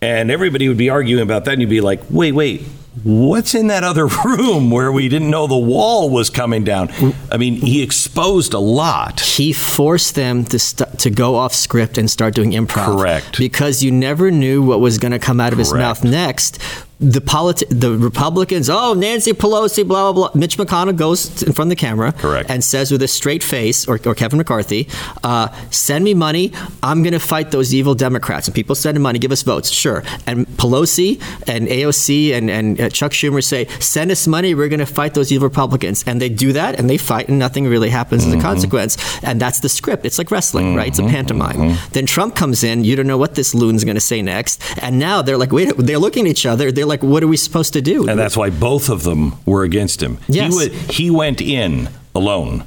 and everybody would be arguing about that, and you'd be like, wait, wait. What's in that other room where we didn't know the wall was coming down? I mean, he exposed a lot. He forced them to st- to go off script and start doing improv. Correct. Because you never knew what was going to come out of his mouth next. The politi- the Republicans, oh Nancy Pelosi, blah blah blah. Mitch McConnell goes in front of the camera, Correct. and says with a straight face, or, or Kevin McCarthy, uh, "Send me money. I'm going to fight those evil Democrats." And people send him money, give us votes, sure. And Pelosi and AOC and and uh, Chuck Schumer say, "Send us money. We're going to fight those evil Republicans." And they do that, and they fight, and nothing really happens as a consequence. And that's the script. It's like wrestling, right? It's a pantomime. Then Trump comes in. You don't know what this loon's going to say next. And now they're like, wait, they're looking at each other. They're like, what are we supposed to do? And that's why both of them were against him. Yes. He, would, he went in alone.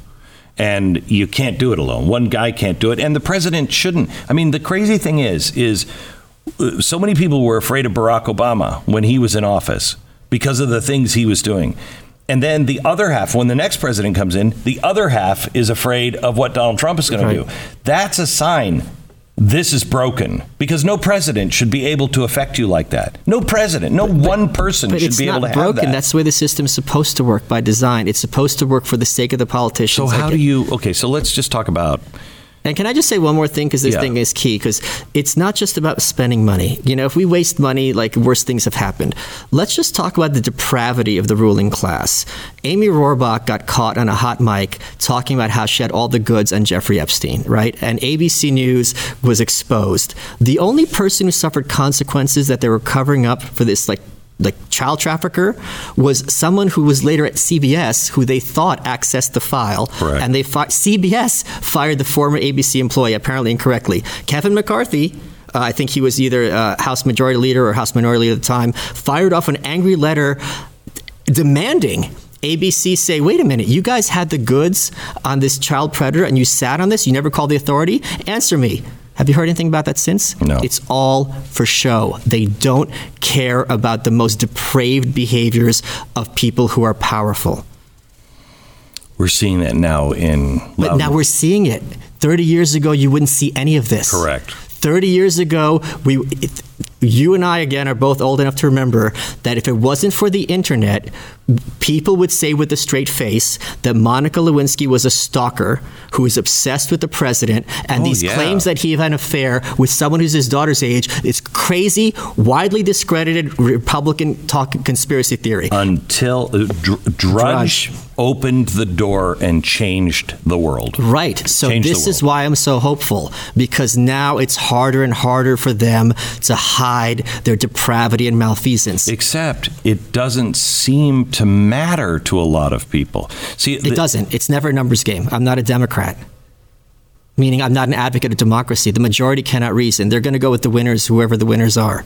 And you can't do it alone. One guy can't do it, and the president shouldn't. I mean, the crazy thing is, is uh, so many people were afraid of Barack Obama when he was in office because of the things he was doing. And then the other half, when the next president comes in, the other half is afraid of what Donald Trump is going Right. to do. That's a sign this is broken because no president should be able to affect you like that. No president, no one person But should be able to broken. have that. That's the way the system's supposed to work by design. It's supposed to work for the sake of the politicians. So how do you? Okay, so let's just talk about. And can I just say one more thing because this Yeah. thing is key because it's not just about spending money. You know, if we waste money, like worse things have happened. Let's just talk about the depravity of the ruling class. Amy Robach got caught on a hot mic talking about how she had all the goods on Jeffrey Epstein, right? And ABC News was exposed. The only person who suffered consequences that they were covering up for this, like like child trafficker was someone who was later at CBS who they thought accessed the file Correct. and they fi- CBS fired the former ABC employee apparently incorrectly. Kevin McCarthy. Uh, I think he was either uh, House Majority Leader or House Minority Leader at the time. Fired off an angry letter demanding ABC say, wait a minute, you guys had the goods on this child predator and you sat on this? You never called the authority? Answer me. Have you heard anything about that since? No. It's all for show. They don't care about the most depraved behaviors of people who are powerful. We're seeing that now in. But now we're seeing it. 30 years ago, you wouldn't see any of this. Correct. 30 years ago, we, it, you and I, again, are both old enough to remember that if it wasn't for the internet, people would say with a straight face that Monica Lewinsky was a stalker who was obsessed with the president, and Oh, these yeah. claims that he had an affair with someone who's his daughter's age is crazy, widely discredited Republican talk conspiracy theory. until uh, Dr- Drudge, Drudge. opened the door and changed the world. Right. So Change the this is why I'm so hopeful because now it's harder and harder for them to hide their depravity and malfeasance. Except it doesn't seem to matter to a lot of people. See, the- doesn't. It's never a numbers game. I'm not a Democrat. Meaning I'm not an advocate of democracy. The majority cannot reason. They're going to go with the winners, whoever the winners are.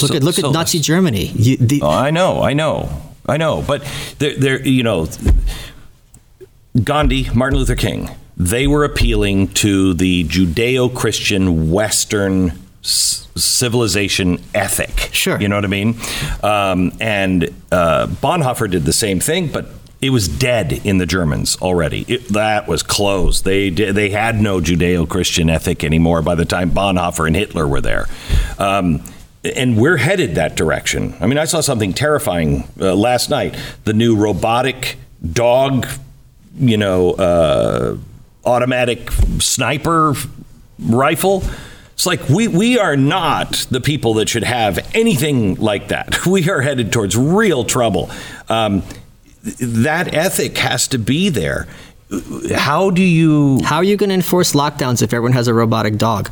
Look so- at look so- at Nazi Germany. You, the, Oh, I know, I know, I know. But they're, they're, you know, Gandhi, Martin Luther King, they were appealing to the Judeo Christian Western civilization ethic. Sure. You know what I mean? Um, and uh, Bonhoeffer did the same thing, but it was dead in the Germans already. It, that was closed. They they had no Judeo-Christian ethic anymore by the time Bonhoeffer and Hitler were there. Um, and we're headed that direction. I mean, I saw something terrifying uh, last night. The new robotic dog, you know, uh, automatic sniper rifle. It's like we, we are not the people that should have anything like that. We are headed towards real trouble. Um, that ethic has to be there. How do you? how are you going to enforce lockdowns if everyone has a robotic dog?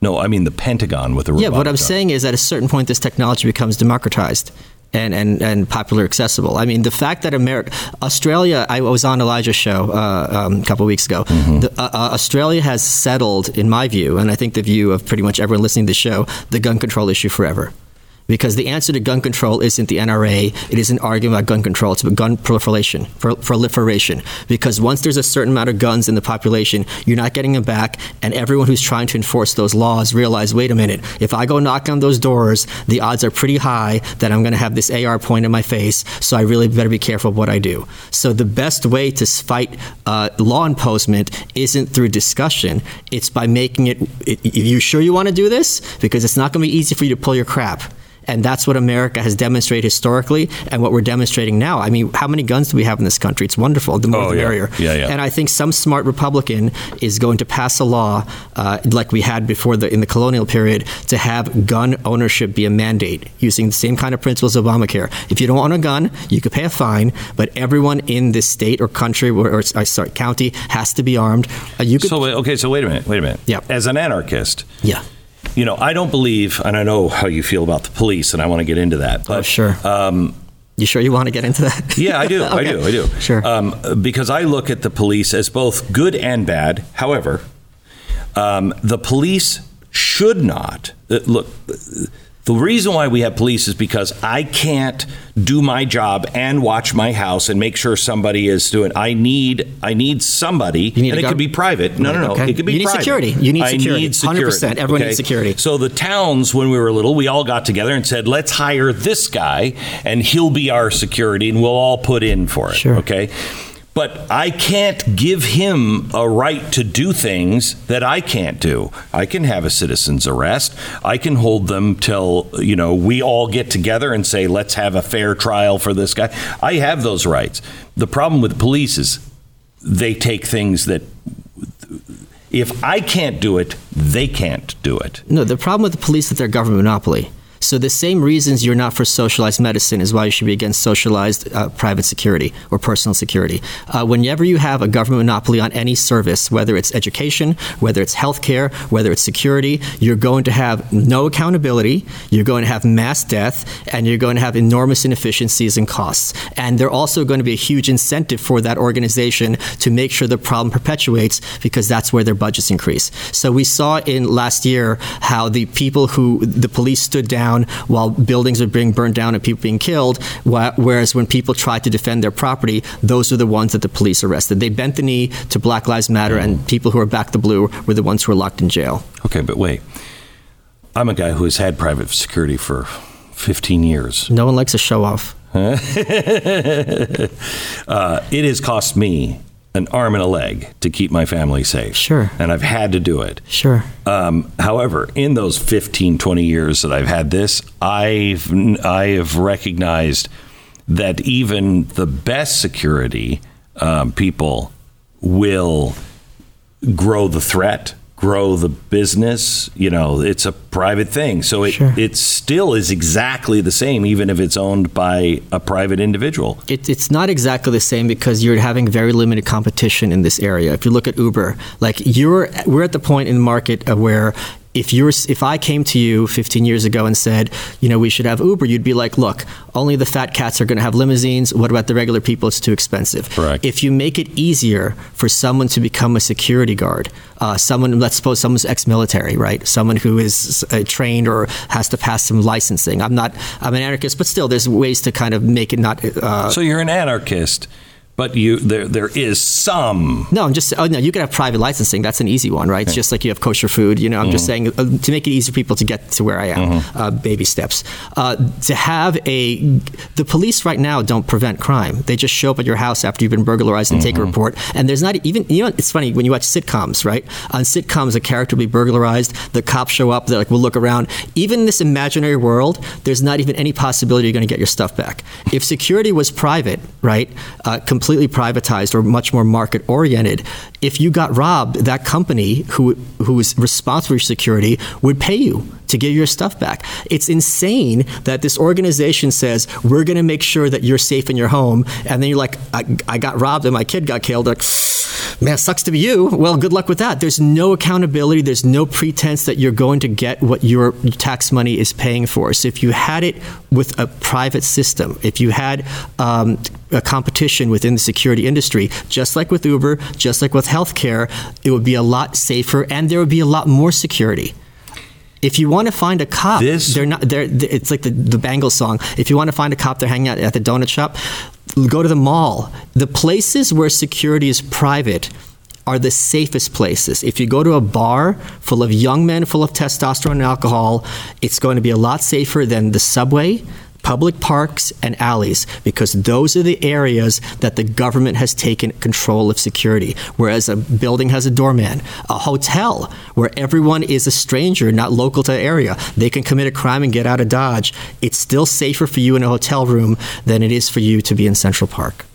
No, I mean the Pentagon with the Yeah, what I'm gun. saying is at a certain point, this technology becomes democratized. And, and, and popular accessible. I mean, the fact that America, Australia, I was on Elijah's show uh, um, a couple of weeks ago. Mm-hmm. The, uh, uh, Australia has settled, in my view, and I think the view of pretty much everyone listening to the show, the gun control issue forever. Because the answer to gun control isn't the NRA, it isn't arguing about gun control, it's about gun proliferation. Pro- proliferation. Because once there's a certain amount of guns in the population, you're not getting them back, and everyone who's trying to enforce those laws realize, wait a minute, if I go knock on those doors, the odds are pretty high that I'm going to have this AR point in my face, so I really better be careful of what I do. So the best way to fight uh, law enforcement isn't through discussion, it's by making it, it you sure you want to do this? Because it's not going to be easy for you to pull your crap. And that's what America has demonstrated historically and what we're demonstrating now. I mean, how many guns do we have in this country? It's wonderful. The more Oh, the yeah. merrier. Yeah, yeah. And I think some smart Republican is going to pass a law, uh, like we had before the, in the colonial period, to have gun ownership be a mandate using the same kind of principles of Obamacare. If you don't own a gun, you could pay a fine, but everyone in this state or country or, or uh, sorry, county has to be armed. Uh, you could, So okay, so wait a minute, wait a minute. Yeah. As an anarchist, yeah. You know, I don't believe, and I know how you feel about the police, and I want to get into that. But Oh, sure. Um, You sure you want to get into that? yeah, I do, I do, I do. Sure. Um, because I look at the police as both good and bad. However, um, the police should not uh, look. The reason why we have police is because I can't do my job and watch my house and make sure somebody is doing. I need I need somebody, need and it could be private. No, no, no. Okay. It could be You need private. security. You need security. I need security. 100%. Everyone needs security. So the towns, when we were little, we all got together and said, "Let's hire this guy, and he'll be our security, and we'll all put in for it." Sure. Okay. But I can't give him a right to do things that I can't do. I can have a citizen's arrest. I can hold them till, you know, we all get together and say, let's have a fair trial for this guy. I have those rights. The problem with police is they take things that if I can't do it, they can't do it. No, the problem with the police is that they're government monopoly. So the same reasons you're not for socialized medicine is why you should be against socialized uh, private security or personal security. Uh, whenever you have a government monopoly on any service, whether it's education, whether it's healthcare, whether it's security, you're going to have no accountability. You're going to have mass death, and you're going to have enormous inefficiencies and costs. And they're also going to be a huge incentive for that organization to make sure the problem perpetuates because that's where their budgets increase. So we saw in last year how the people who the police stood down while buildings are being burned down and people being killed, whereas when people tried to defend their property, those are the ones that the police arrested. They bent the knee to Black Lives Matter, and people who are back the blue were the ones who were locked in jail. Okay, but wait. I'm a guy who has had private security for 15 years. No one likes a show off. Uh, it has cost me an arm and a leg to keep my family safe. Sure. And I've had to do it. Sure. Um, however, in those 15, 20 years that I've had this, I've, I have recognized that even the best security um, people will grow the threat, grow the business. You know, it's a private thing. So it, Sure. it still is exactly the same, even if it's owned by a private individual. It, it's not exactly the same because you're having very limited competition in this area. If you look at Uber, like you're, we're at the point in the market where if you're, if I came to you 15 years ago and said, you know, we should have Uber, you'd be like, look, only the fat cats are going to have limousines. What about the regular people? It's too expensive. Correct. If you make it easier for someone to become a security guard, uh, someone, let's suppose someone's ex-military, right? Someone who is uh, trained or has to pass some licensing. I'm not, I'm an anarchist, but still, there's ways to kind of make it not. Uh, So you're an anarchist, but you there there is some No, I'm just. Oh no, you can have private licensing. That's an easy one, right? It's just like you have kosher food. You know, I'm just saying uh, to make it easy for people to get to where I am. Uh, baby steps. Uh, to have a, the police right now don't prevent crime. They just show up at your house after you've been burglarized and take a report. And there's not even. You know, it's funny when you watch sitcoms, right? On sitcoms, a character will be burglarized. The cops show up. They're like, "We'll look around." Even in this imaginary world, there's not even any possibility you're going to get your stuff back. If security was private, right, uh, completely privatized or much more market oriented, if you got robbed, that company who who is responsible for security would pay you to get your stuff back. It's insane that this organization says we're going to make sure that you're safe in your home, and then you're like, I, I got robbed and my kid got killed. Like, man, sucks to be you. Well, good luck with that. There's no accountability. There's no pretense that you're going to get what your tax money is paying for. So if you had it with a private system, if you had um, a competition within the security industry, just like with Uber, just like with healthcare, it would be a lot safer and there would be a lot more security. If you want to find a cop, This- they're not. They're, it's like the, the Bangles song. If you want to find a cop, they're hanging out at the donut shop. Go to the mall. The places where security is private are the safest places. If you go to a bar full of young men full of testosterone and alcohol, it's going to be a lot safer than the subway, public parks, and alleys because those are the areas that the government has taken control of security. Whereas a building has a doorman, a hotel where everyone is a stranger, not local to the area, they can commit a crime and get out of Dodge. It's still safer for you in a hotel room than it is for you to be in Central Park.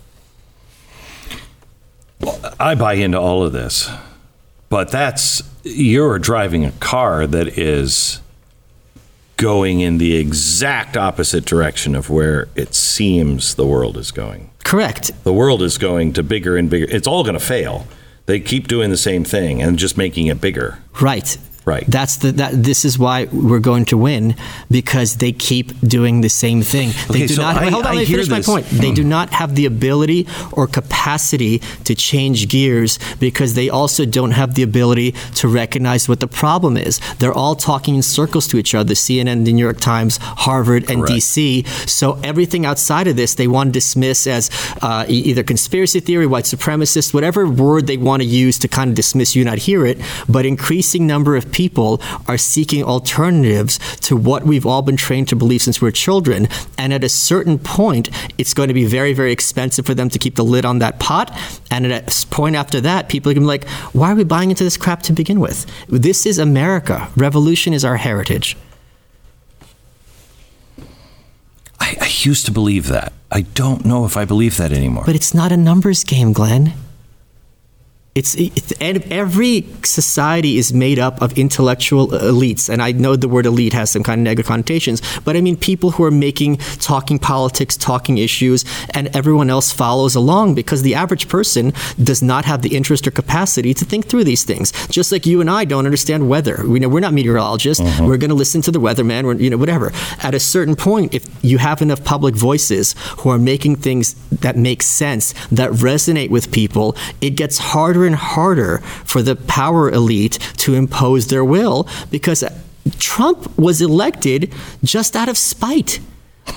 I buy into all of this, but that's you're driving a car that is going in the exact opposite direction of where it seems the world is going. Correct. The world is going to bigger and bigger. It's all going to fail. They keep doing the same thing and just making it bigger. Right. Right. That's the that this is why we're going to win because they keep doing the same thing. They Okay, do so not I- hold on, I let me hear finish my this. point. They do not have the ability or capacity to change gears because they also don't have the ability to recognize what the problem is. They're all talking in circles to each other, CNN, the New York Times, Harvard, and Correct. DC. So everything outside of this they want to dismiss as uh, either conspiracy theory, white supremacist, whatever word they want to use to kind of dismiss you, not hear it. But increasing number of people are seeking alternatives to what we've all been trained to believe since we we're children. And at a certain point, it's going to be very, very expensive for them to keep the lid on that pot. And at a point after that, people are going to be like, why are we buying into this crap to begin with? This is America. Revolution is our heritage. I, I used to believe that. I don't know if I believe that anymore. But it's not a numbers game, Glenn. It's, it's and every society is made up of intellectual elites, and I know the word elite has some kind of negative connotations, but I mean people who are making talking politics, talking issues, and everyone else follows along because the average person does not have the interest or capacity to think through these things. Just like you and I don't understand weather. We know we're not meteorologists. Mm-hmm. We're going to listen to the weatherman, or you know whatever. At a certain point, if you have enough public voices who are making things that make sense, that resonate with people, it gets harder and harder for the power elite to impose their will because Trump was elected just out of spite.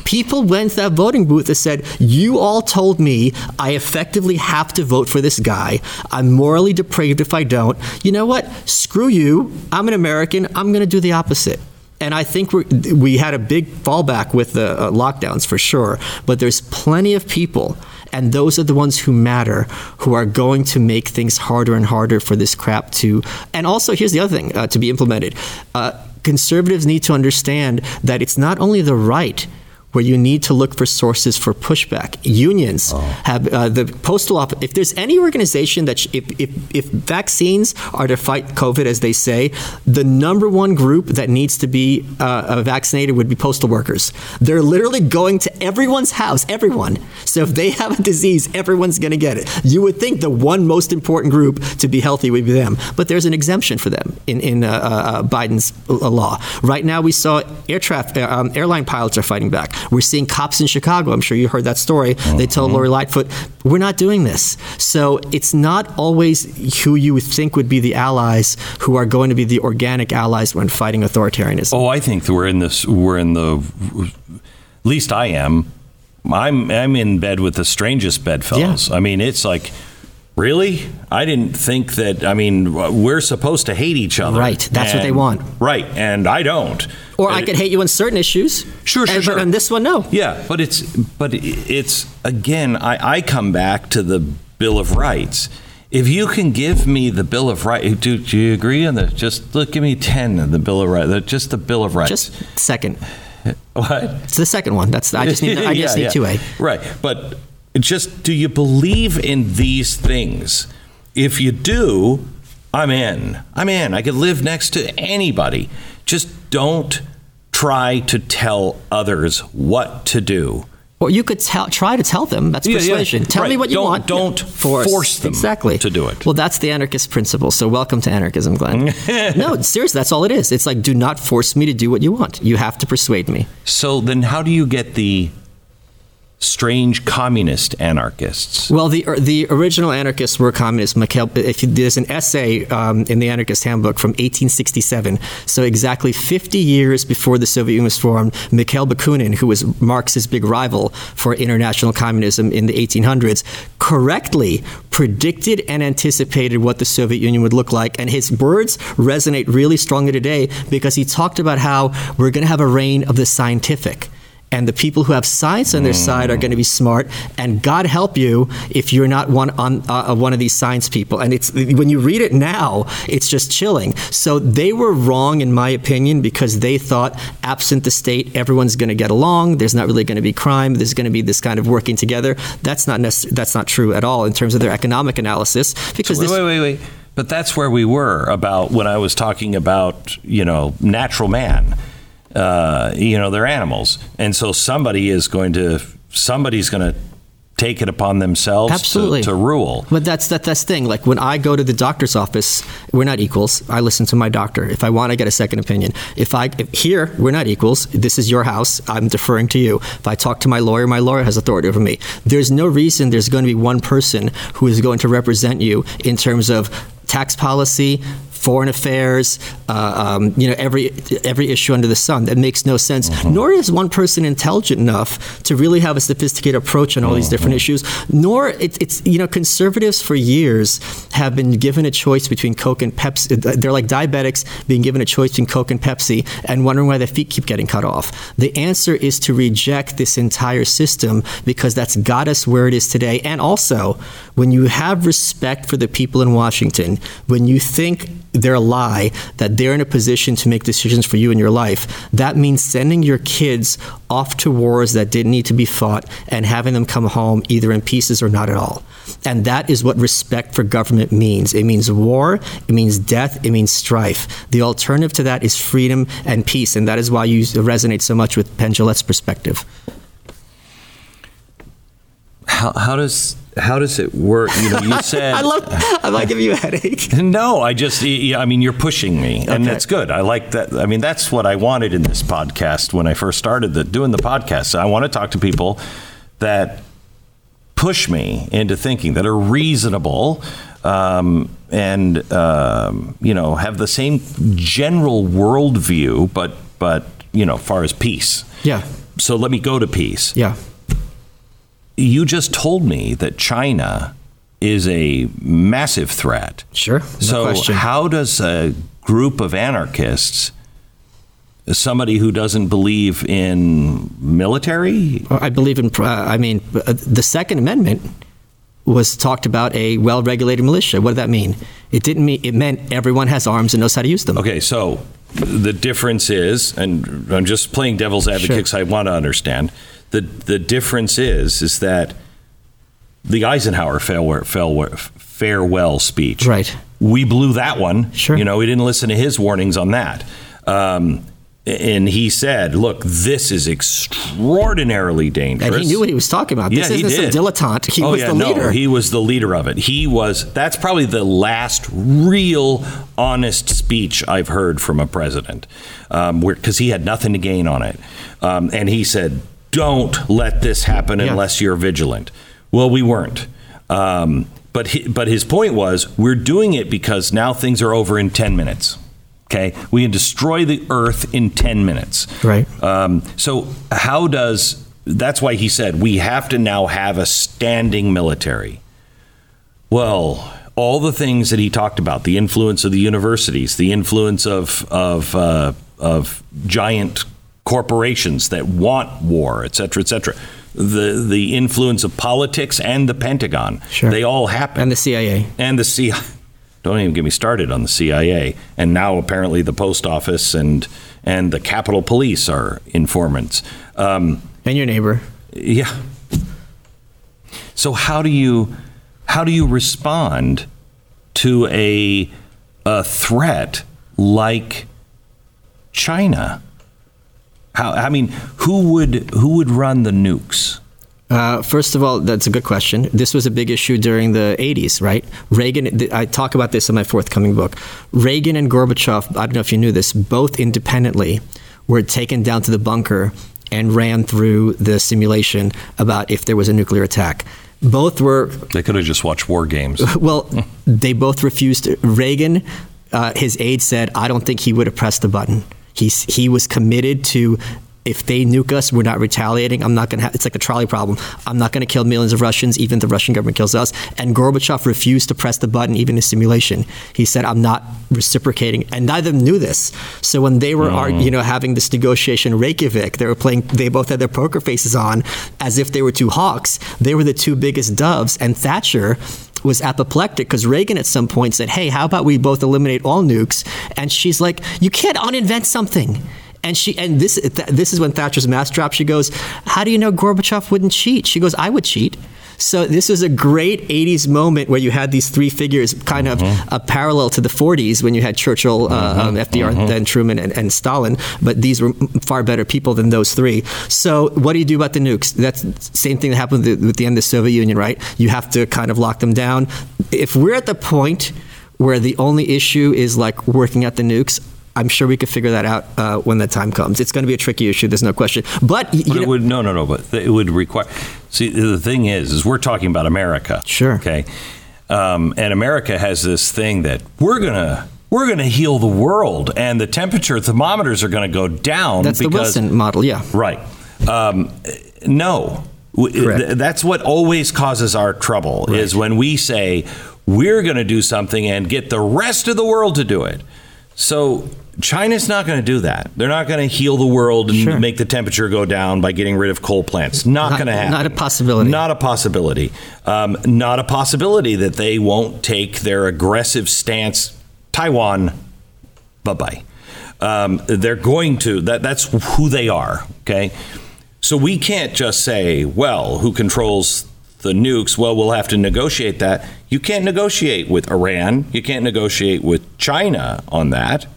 People went to that voting booth and said, You all told me I effectively have to vote for this guy. I'm morally depraved if I don't. You know what? Screw you. I'm an American. I'm going to do the opposite. And I think we we had a big fallback with the uh, lockdowns for sure. But there's plenty of people, and those are the ones who matter, who are going to make things harder and harder for this crap to. And also, here's the other thing uh, to be implemented. Uh, conservatives need to understand that it's not only the right where you need to look for sources for pushback. Unions have uh, the postal office. If there's any organization that sh- if, if if vaccines are to fight COVID, as they say, the number one group that needs to be uh, uh, vaccinated would be postal workers. They're literally going to everyone's house, everyone. So if they have a disease, everyone's going to get it. You would think the one most important group to be healthy would be them, but there's an exemption for them in in uh, uh, Biden's uh, law. Right now, we saw air traffic, um, airline pilots are fighting back. We're seeing cops in Chicago. I'm sure you heard that story. They told mm-hmm. Lori Lightfoot, "We're not doing this." So it's not always who you would think would be the allies who are going to be the organic allies when fighting authoritarianism. Oh, I think we're in this. We're in the. At least I am. I'm. I'm in bed with the strangest bedfellows. I mean, it's like, really? I didn't think that. I mean, we're supposed to hate each other. Right, that's what they want. Right, and I don't. Or I It- could hate you on certain issues. Sure, sure, and, sure. But on this one, no. Yeah, but it's but it's again. I, I come back to the Bill of Rights. If you can give me the Bill of Rights, do, do you agree on the just look? Give me ten of the Bill of Rights. Just the Bill of Rights. Just second. what? It's the second one. That's I just need. I just Yeah, need yeah. two A. Right, but just do you believe in these things? If you do, I'm in. I'm in. I could live next to anybody. Just don't try to tell others what to do. Or you could tell, try to tell them. That's Yeah, yeah. persuasion. Tell me what you Don't- want. don't force them exactly to do it. Well, that's the anarchist principle. So welcome to anarchism, Glenn. no, seriously, that's all it is. It's like do not force me to do what you want. You have to persuade me. So then, how do you get the strange communist anarchists? Well, the the original anarchists were communists. Mikhail, if you, there's an essay um, in the Anarchist Handbook from 1867, so exactly 50 years before the Soviet Union was formed, Mikhail Bakunin, who was Marx's big rival for international communism in the 1800s, correctly predicted and anticipated what the Soviet Union would look like, and his words resonate really strongly today because he talked about how we're going to have a reign of the scientific and the people who have science on their side are going to be smart. And God help you if you're not one on uh, one of these science people. And it's when you read it now, it's just chilling. So they were wrong, in my opinion, because they thought, absent the state, everyone's going to get along. There's not really going to be crime. There's going to be this kind of working together. That's not necess- that's not true at all in terms of their economic analysis. Because Wait, this, wait, wait, wait. But that's where we were about when I was talking about, you know, natural man. Uh, you know, they're animals. And so somebody is going to, somebody's going to take it upon themselves Absolutely. To, to rule. But that's that that's the thing. Like when I go to the doctor's office, we're not equals. I listen to my doctor. If I want, I get a second opinion. If I if here, we're not equals. This is your house. I'm deferring to you. If I talk to my lawyer, my lawyer has authority over me. There's no reason there's going to be one person who is going to represent you in terms of tax policy, foreign affairs, uh, um, you know, every every issue under the sun. That makes no sense. Nor is one person intelligent enough to really have a sophisticated approach on all these different issues. Nor it, it's you know, conservatives for years have been given a choice between Coke and Pepsi. They're like diabetics being given a choice between Coke and Pepsi and wondering why their feet keep getting cut off. The answer is to reject this entire system because that's got us where it is today. And also, when you have respect for the people in Washington, when you think they're a lie, that they're in a position to make decisions for you in your life, that means sending your kids off to wars that didn't need to be fought and having them come home either in pieces or not at all. And that is what respect for government means. It means war, it means death, it means strife. The alternative to that is freedom and peace, and that is why you resonate so much with Penn perspective. How, how does how does it work? You know, you said I love. I might give you a headache. No, I just, I mean, you're pushing me, and Okay. that's good. I like that. I mean, that's what I wanted in this podcast when I first started the, doing the podcast. I want to talk to people that push me into thinking that are reasonable um, and um, you know have the same general worldview, but but you know, far as peace. Yeah. So let me go to peace Yeah. You just told me that China is a massive threat. Sure. No so question. how does a group of anarchists, somebody who doesn't believe in military, I believe in. Uh, I mean, uh, the Second Amendment was talked about a well-regulated militia. What did that mean? It didn't mean. It meant everyone has arms and knows how to use them. okay, so the difference is, and I'm just playing devil's advocate Sure. because I want to understand. The the difference is is that the Eisenhower farewell, farewell, farewell speech. Right. We blew that one. Sure. You know, we didn't listen to his warnings on that. Um, and he said, "Look, this is extraordinarily dangerous." And he knew what he was talking about. This Yeah, he isn't did. some dilettante. He oh, was yeah, the leader. No, he was the leader of it. He was. That's probably the last real honest speech I've heard from a president, because he had nothing to gain on it, um, and he said, "Don't let this happen Yeah. unless you're vigilant." Well, we weren't. Um, but he, but his point was, we're doing it because now things are over in ten minutes. Okay, we can destroy the earth in ten minutes. Right. Um, so how does that's why he said we have to now have a standing military. Well, all the things that he talked about, the influence of the universities, the influence of of uh, of giant corporations that want war, et cetera, et cetera. The the influence of politics and the Pentagon. Sure. They all happen. and the CIA. and the CIA. Don't even get me started on the CIA. And now apparently the post office and and the Capitol Police are informants. Um, And your neighbor. yeah. So how do you how do you respond to a a threat like China? How I mean, who would who would run the nukes? Uh, first of all, that's a good question. This was a big issue during the 80s, right? Reagan, th- I talk about this in my forthcoming book. Reagan and Gorbachev, I don't know if you knew this, both independently were taken down to the bunker and ran through the simulation about if there was a nuclear attack. Both were. They could have just watched war games. Well, they both refused. Reagan, uh, his aide said, I don't think he would have pressed the button. He's, he was committed to if they nuke us, we're not retaliating. I'm not going to have, it's like a trolley problem. I'm not going to kill millions of Russians, even if the Russian government kills us. And Gorbachev refused to press the button, even in simulation. He said, I'm not reciprocating. And neither of them knew this. So when they were, mm. you know, having this negotiation in Reykjavik, they were playing, they both had their poker faces on as if they were two hawks. They were the two biggest doves. And Thatcher, was apoplectic because Reagan at some point said, Hey, how about we both eliminate all nukes? And she's like, You can't uninvent something. And she and this this is when Thatcher's mask dropped. She goes, "How do you know Gorbachev wouldn't cheat?" She goes, "I would cheat." So this was a great 80s moment where you had these three figures kind of mm-hmm. a parallel to the 40s when you had Churchill, uh, mm-hmm. um, FDR, mm-hmm. then Truman, and, and, Stalin. But these were far better people than those three. So what do you do about the nukes? That's the same thing that happened with the, with the end of the Soviet Union, right? You have to kind of lock them down. If we're at the point where the only issue is like working at the nukes, I'm sure we could figure that out uh, when the time comes. It's going to be a tricky issue. There's no question. But, but it would no, no, no. But it would require. See, the thing is, is we're talking about America. Sure. Okay. Um, and America has this thing that we're gonna we're going to heal the world, and the temperature thermometers are going to go down. That's because, the Wilson model, yeah. Right. Um, no, Correct. that's what always causes our trouble right. is when we say we're going to do something and get the rest of the world to do it. So China's not going to do that. They're not going to heal the world and sure. make the temperature go down by getting rid of coal plants. Not, not going to happen. Not a possibility. Not a possibility. Um, not a possibility that they won't take their aggressive stance. Taiwan, bye bye. Um, they're going to. That, that's who they are. Okay. So we can't just say, well, who controls the nukes? Well, we'll have to negotiate that. You can't negotiate with Iran. You can't negotiate with China on that.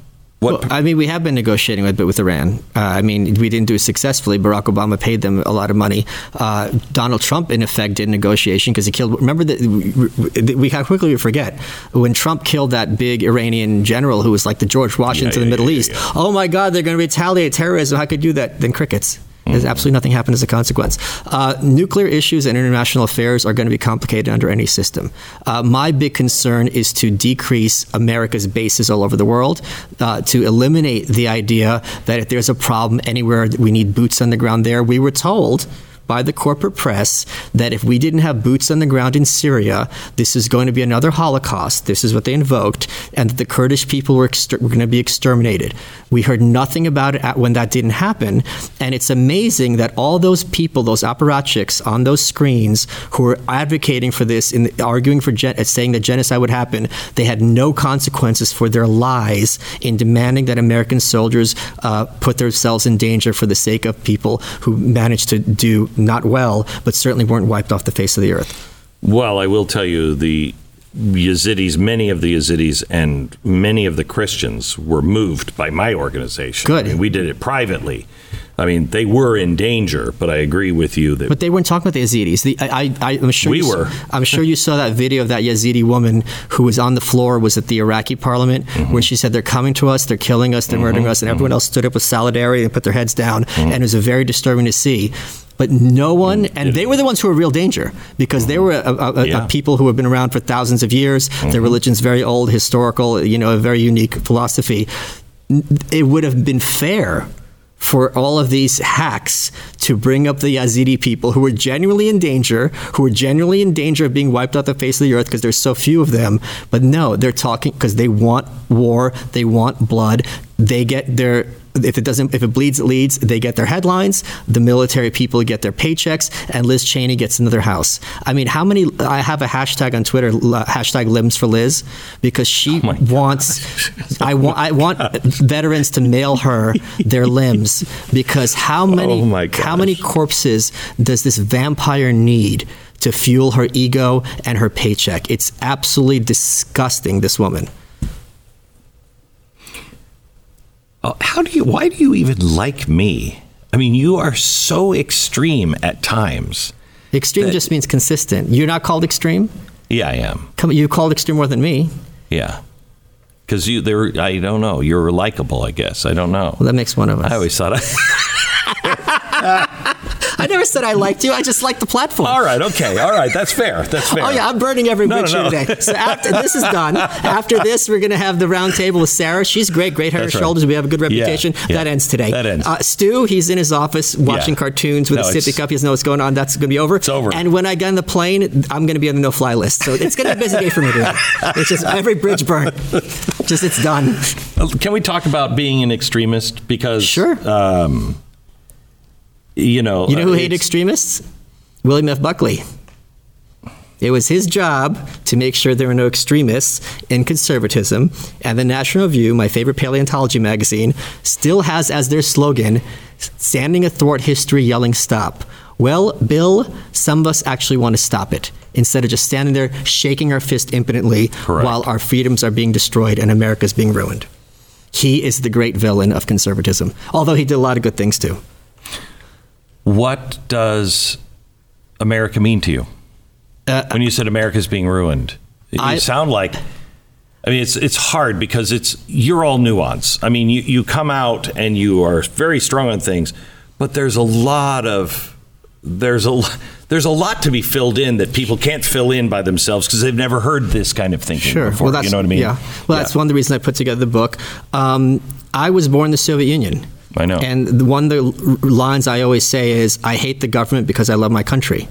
What? Well, I mean, we have been negotiating with, with Iran. Uh, I mean, we didn't do it successfully. Barack Obama paid them a lot of money. Uh, Donald Trump, in effect, did negotiation because he killed. Remember that we, we how quickly we forget when Trump killed that big Iranian general who was like the George Washington yeah, yeah, of the Middle yeah, East. Oh my God, they're going to retaliate terrorism. How could you do that? Then crickets. There's absolutely nothing happened as a consequence. Uh, nuclear issues and international affairs are going to be complicated under any system. Uh, my big concern is to decrease America's bases all over the world, uh, to eliminate the idea that if there's a problem anywhere, we need boots on the ground there. We were told by the corporate press that if we didn't have boots on the ground in Syria, this is going to be another Holocaust. This is what they invoked, and that the Kurdish people were, exter- were going to be exterminated. We heard nothing about it when that didn't happen, and it's amazing that all those people, those apparatchiks on those screens who were advocating for this, in the, arguing for gen- saying that genocide would happen, they had no consequences for their lies in demanding that American soldiers uh, put themselves in danger for the sake of people who managed to do not well, but certainly weren't wiped off the face of the earth. Well, I will tell you the Yazidis, many of the Yazidis and many of the Christians were moved by my organization. Good. I mean, we did it privately. I mean, they were in danger, but I agree with you that. But they weren't talking about the Yazidis. The, I, I, am sure we were. I'm sure you saw that video of that Yazidi woman who was on the floor. Was at the Iraqi parliament mm-hmm. where she said, "They're coming to us. They're killing us. They're mm-hmm. murdering us," and everyone mm-hmm. else stood up with solidarity and put their heads down. Mm-hmm. And it was very disturbing to see but no one, mm, and they were the ones who were real danger because they were a, a, yeah. a people who have been around for thousands of years. Mm-hmm. Their religion's very old, historical, you know, a very unique philosophy. It would have been fair for all of these hacks to bring up the Yazidi people who were genuinely in danger, who were genuinely in danger of being wiped off the face of the earth because there's so few of them. But no, they're talking because they want war, they want blood, they get their if it doesn't if it bleeds it leads they get their headlines the military people get their paychecks and liz cheney gets another house. I mean how many i have a hashtag on twitter hashtag limbs for liz because she oh wants i want i want veterans to mail her their limbs because how many oh how many corpses does this vampire need to fuel her ego and her paycheck? It's absolutely disgusting this woman Oh, Uh, how do you? Why do you even like me? I mean, you are so extreme at times. Extreme That- just means consistent. You're not called extreme. Yeah, I am. Come, you called extreme more than me. Yeah. Because you, there, I don't know. You're likable, I guess. I don't know. Well, that makes one of us. I always thought. I, I never said I liked you. I just like the platform. all right, okay, all right. That's fair. That's fair. Oh yeah, I'm burning every No, bridge no, no. here today. So after this is done, after this, we're going to have the round table with Sarah. She's great, great hair and right. shoulders. We have a good reputation. yeah. That ends today. That ends. Uh, Stu, he's in his office watching Yeah. cartoons with a sippy cup. He doesn't know what's going on. That's going to be over. It's over. And when I get on the plane, I'm going to be on the no-fly list. So it's going to be a busy day for me today. It's just every bridge burned. Just it's done. Can we talk about being an extremist? Because Sure. um, you know, You know who uh, hated extremists? William F. Buckley. It was his job to make sure there were no extremists in conservatism. And the National Review, my favorite paleontology magazine, still has as their slogan, standing athwart history yelling stop. Well, Bill, some of us actually want to stop it instead of just standing there shaking our fist impotently Correct. while our freedoms are being destroyed and America's being ruined. He is the great villain of conservatism, although he did a lot of good things too. What does America mean to you? Uh, when you said America's being ruined, you I- sound like. I mean, it's it's hard because it's you're all nuance. I mean, you, you come out and you are very strong on things, but there's a lot of there's a there's a lot to be filled in that people can't fill in by themselves because they've never heard this kind of thinking Sure. before. Well, that's, you know what I mean? Yeah. Well, that's one of the reasons I put together the book. Um, I was born in the Soviet Union. I know. And one of the lines I always say is, I hate the government because I love my country.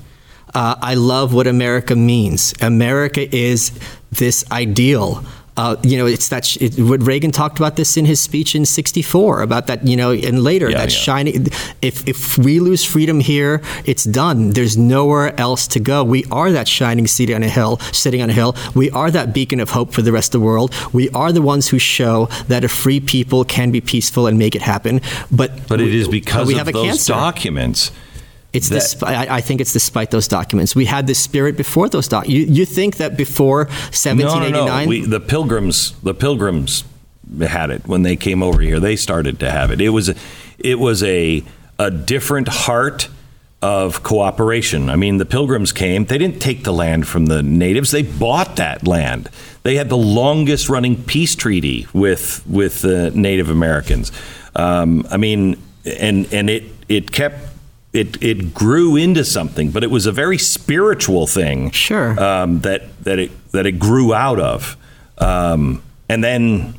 Uh, I love what America means. America is this ideal. Uh, you know, it's that. Sh- it, what Reagan talked about this in his speech in '64 about that. You know, and later Yeah, that yeah. shining. If if we lose freedom here, it's done. There's nowhere else to go. We are that shining city on a hill, sitting on a hill. We are that beacon of hope for the rest of the world. We are the ones who show that a free people can be peaceful and make it happen. But But it we- is because we of have a those cancer. documents. It's that- despite, I I think it's despite those documents. We had this spirit before those documents. You, you think that before No, 1789? no, no. We, the pilgrims, the pilgrims had it when they came over here. They started to have it. It was, it was a a different heart of cooperation. I mean, the pilgrims came. They didn't take the land from the natives. They bought that land. They had the longest running peace treaty with with the Native Americans. Um, I mean, and and it it kept. It, it grew into something, but it was a very spiritual thing Sure. um, that that it that it grew out of, um, and then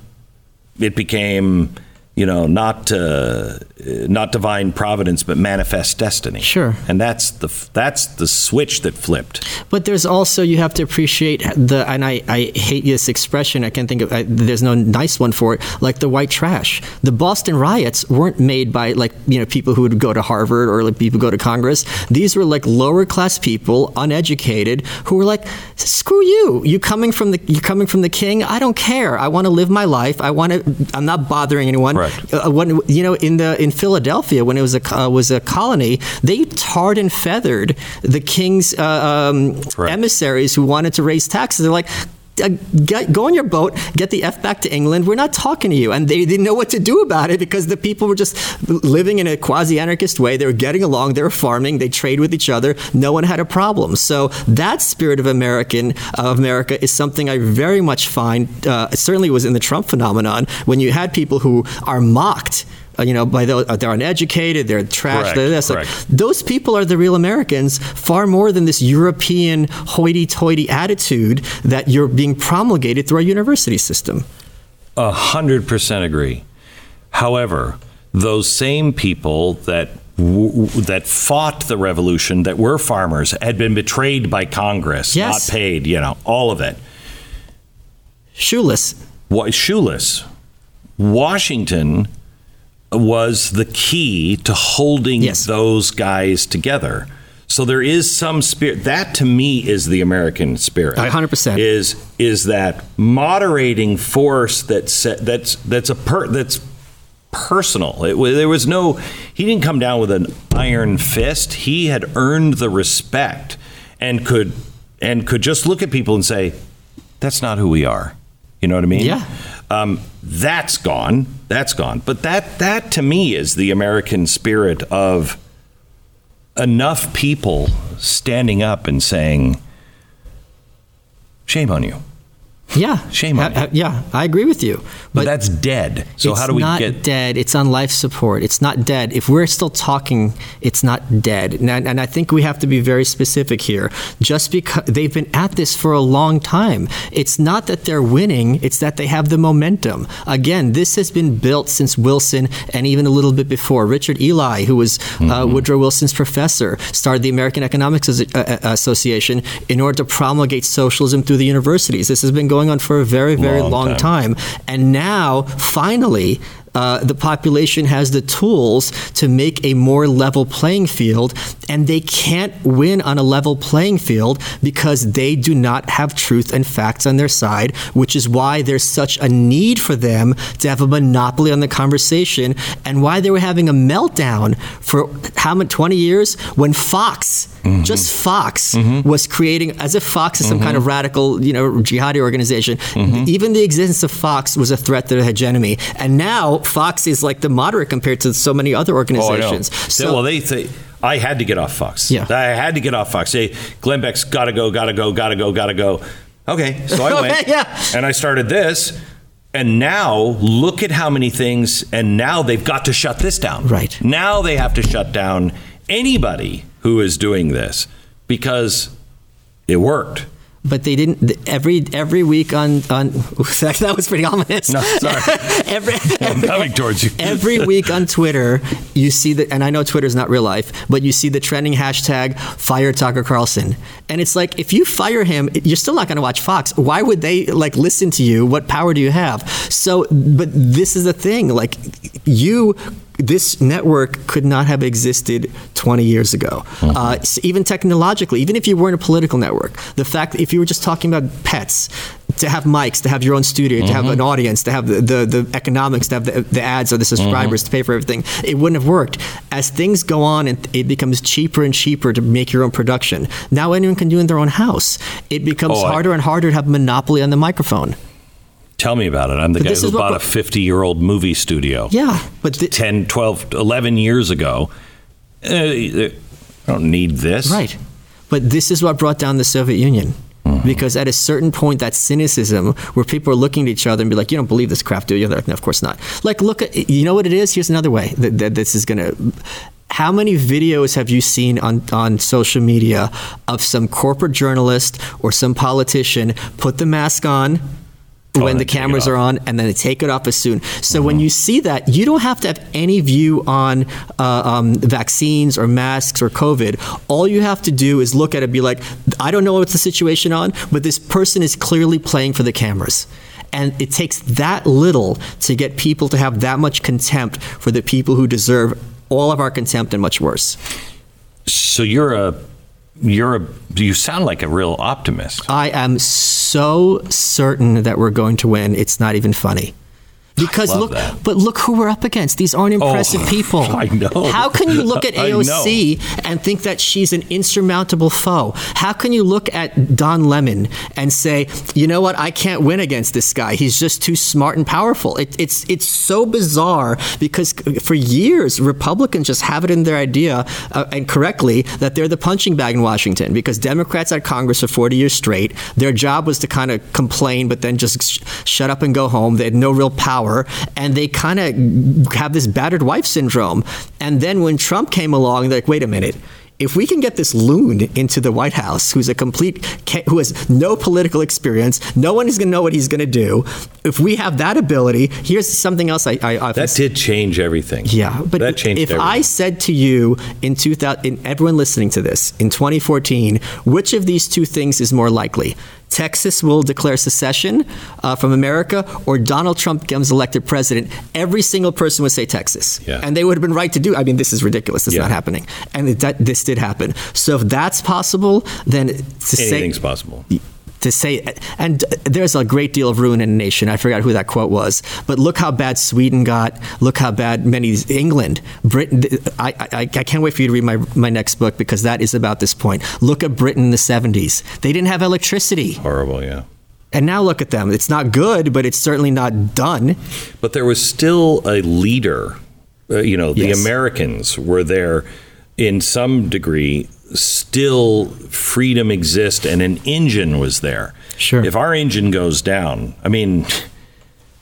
it became, you know, not uh, not divine providence, but manifest destiny. Sure. and that's the that's the switch that flipped. But there's also you have to appreciate the and I, I hate this expression. I can't think of I, there's no nice one for it. Like the white trash. The Boston riots weren't made by like you know people who would go to Harvard or like people who go to Congress. These were like lower class people, uneducated, who were like, screw you. You coming from the you coming from the king? I don't care. I want to live my life. I want to. I'm not bothering anyone. Right. Uh, when you know in the in Philadelphia when it was a uh, was a colony, they tarred and feathered the king's uh, um, emissaries who wanted to raise taxes. They're like. Uh, get, go on your boat, get the F back to England. We're not talking to you. And they didn't know what to do about it because the people were just living in a quasi anarchist way. They were getting along, they were farming, they trade with each other. No one had a problem. So that spirit of American of America is something I very much find, uh, certainly was in the Trump phenomenon, when you had people who are mocked you know, by those, uh, they're uneducated, they're trash, Correct, they're this. Like, those people are the real Americans, far more than this European hoity-toity attitude that you're being promulgated through our university system. A hundred percent agree. However, those same people that w- that fought the revolution, that were farmers, had been betrayed by Congress, Yes. not paid. You know, all of it. Shoeless. Wa- shoeless. Washington was the key to holding Yes. those guys together. So there is some spirit. That to me is the American spirit. Hundred percent. Is is that moderating force that's that's that's a per, that's personal. It, there was no. He didn't come down with an iron fist. He had earned the respect and could and could just look at people and say, "That's not who we are." You know what I mean? Yeah. Um, that's gone. That's gone. But that that to me is the American spirit of enough people standing up and saying, shame on you. Yeah, Shame on ha- yeah, I agree with you. But that's dead. So how do we get? It's not dead? It's on life support. It's not dead. If we're still talking, it's not dead. And, and I think we have to be very specific here. Just because they've been at this for a long time, it's not that they're winning. It's that they have the momentum. Again, this has been built since Wilson and even a little bit before. Richard Ely, who was Mm-hmm. uh, Woodrow Wilson's professor, started the American Economics uh, uh, Association in order to promulgate socialism through the universities. This has been going on for a very, very Long long, time. time. And now, finally, uh, the population has the tools to make a more level playing field, and they can't win on a level playing field because they do not have truth and facts on their side, which is why there's such a need for them to have a monopoly on the conversation, and why they were having a meltdown for how many 20 years when Fox, just Fox, was creating as if Fox is some kind of radical, you know, jihadi organization. Even the existence of Fox was a threat to the hegemony, and now Fox is like the moderate compared to so many other Oh, organizations. So, well, they say I had to get off Fox. Yeah. I had to get off Fox. Say, Glenn Beck's got to go, got to go, got to go, got to go. Okay, so I went Yeah. and I started this, and now look at how many things, and now they've got to shut this down. Right. now, they have to shut down anybody who is doing this because it worked. but they didn't every every week on on that, that was pretty ominous. No, sorry. every, I'm coming towards you. every week on Twitter, you see that, and I know Twitter's not real life, but you see the trending hashtag fire Tucker Carlson, and it's like if you fire him, you're still not going to watch Fox. Why would they like listen to you? What power do you have? So, but this is the thing, like you. This network could not have existed 20 years ago. Mm-hmm. Uh, s- even technologically, even if you weren't a political network, the fact that if you were just talking about pets, to have mics, to have your own studio, to have mm-hmm. an audience, to have the, the, the economics, to have the, the ads or the mm-hmm. subscribers, to pay for everything, it wouldn't have worked. As things go on and it becomes cheaper and cheaper to make your own production, now anyone can do it in their own house. It becomes Oh, I- harder and harder to have a monopoly on the microphone. Tell me about it. I'm the But guy who bought a 50 year old movie studio. Yeah, but the, 10, 12, 11 years ago. Uh, I don't need this. Right. But this is what brought down the Soviet Union. Because at a certain point, that cynicism where people are looking at each other and be like, you don't believe this crap, do you? They're like, no, of course not. Like, look at, you know what it is? Here's another way that, that this is going to. How many videos have you seen on, on social media of some corporate journalist or some politician put the mask on, when the cameras are on and then they take it off as soon. So when you see that, you don't have to have any view on uh, um, vaccines or masks or COVID. All you have to do is look at it and be like, I don't know what's the situation on, but this person is clearly playing for the cameras. And it takes that little to get people to have that much contempt for the people who deserve all of our contempt and much worse. So you're a, you're a, you sound like a real optimist. I am so certain that we're going to win. It's not even funny. Because look, that. but look who we're up against. These aren't impressive Oh, people. I know. How can you look at AOC and think that she's an insurmountable foe? How can you look at Don Lemon and say, you know what, I can't win against this guy. He's just too smart and powerful. It, it's it's so bizarre because for years Republicans just have it in their idea uh, and correctly that they're the punching bag in Washington because Democrats at Congress for 40 years straight, their job was to kind of complain but then just sh- shut up and go home. They had no real power and they kind of have this battered wife syndrome. And then when Trump came along, they're like, wait a minute. If we can get this loon into the White House, who's a complete, who has no political experience, no one is going to know what he's going to do. If we have that ability, here's something else I, I That did change everything. yeah, but that changed if everything. I said to you in 2000, in everyone listening to this in 2014, which of these two things is more likely? Texas will declare secession uh, from America, or Donald Trump becomes elected president. Every single person would say Texas, Yeah. and they would have been right to do. I mean, this is ridiculous. It's Yeah. not happening, and it, that, this did happen. So if that's possible, then to say Anything's possible. To say, and there's a great deal of ruin in a nation. I forgot who that quote was, but look how bad Sweden got. Look how bad many England, Britain. I, I, I can't wait for you to read my my next book because that is about this point. Look at Britain in the 70s. They didn't have electricity, Horrible, yeah. and now look at them. It's not good, but it's certainly not done. But there was still a leader. Uh, you know, the Yes. Americans were there in some degree, still freedom exists and an engine was there. Sure. If our engine goes down, I mean,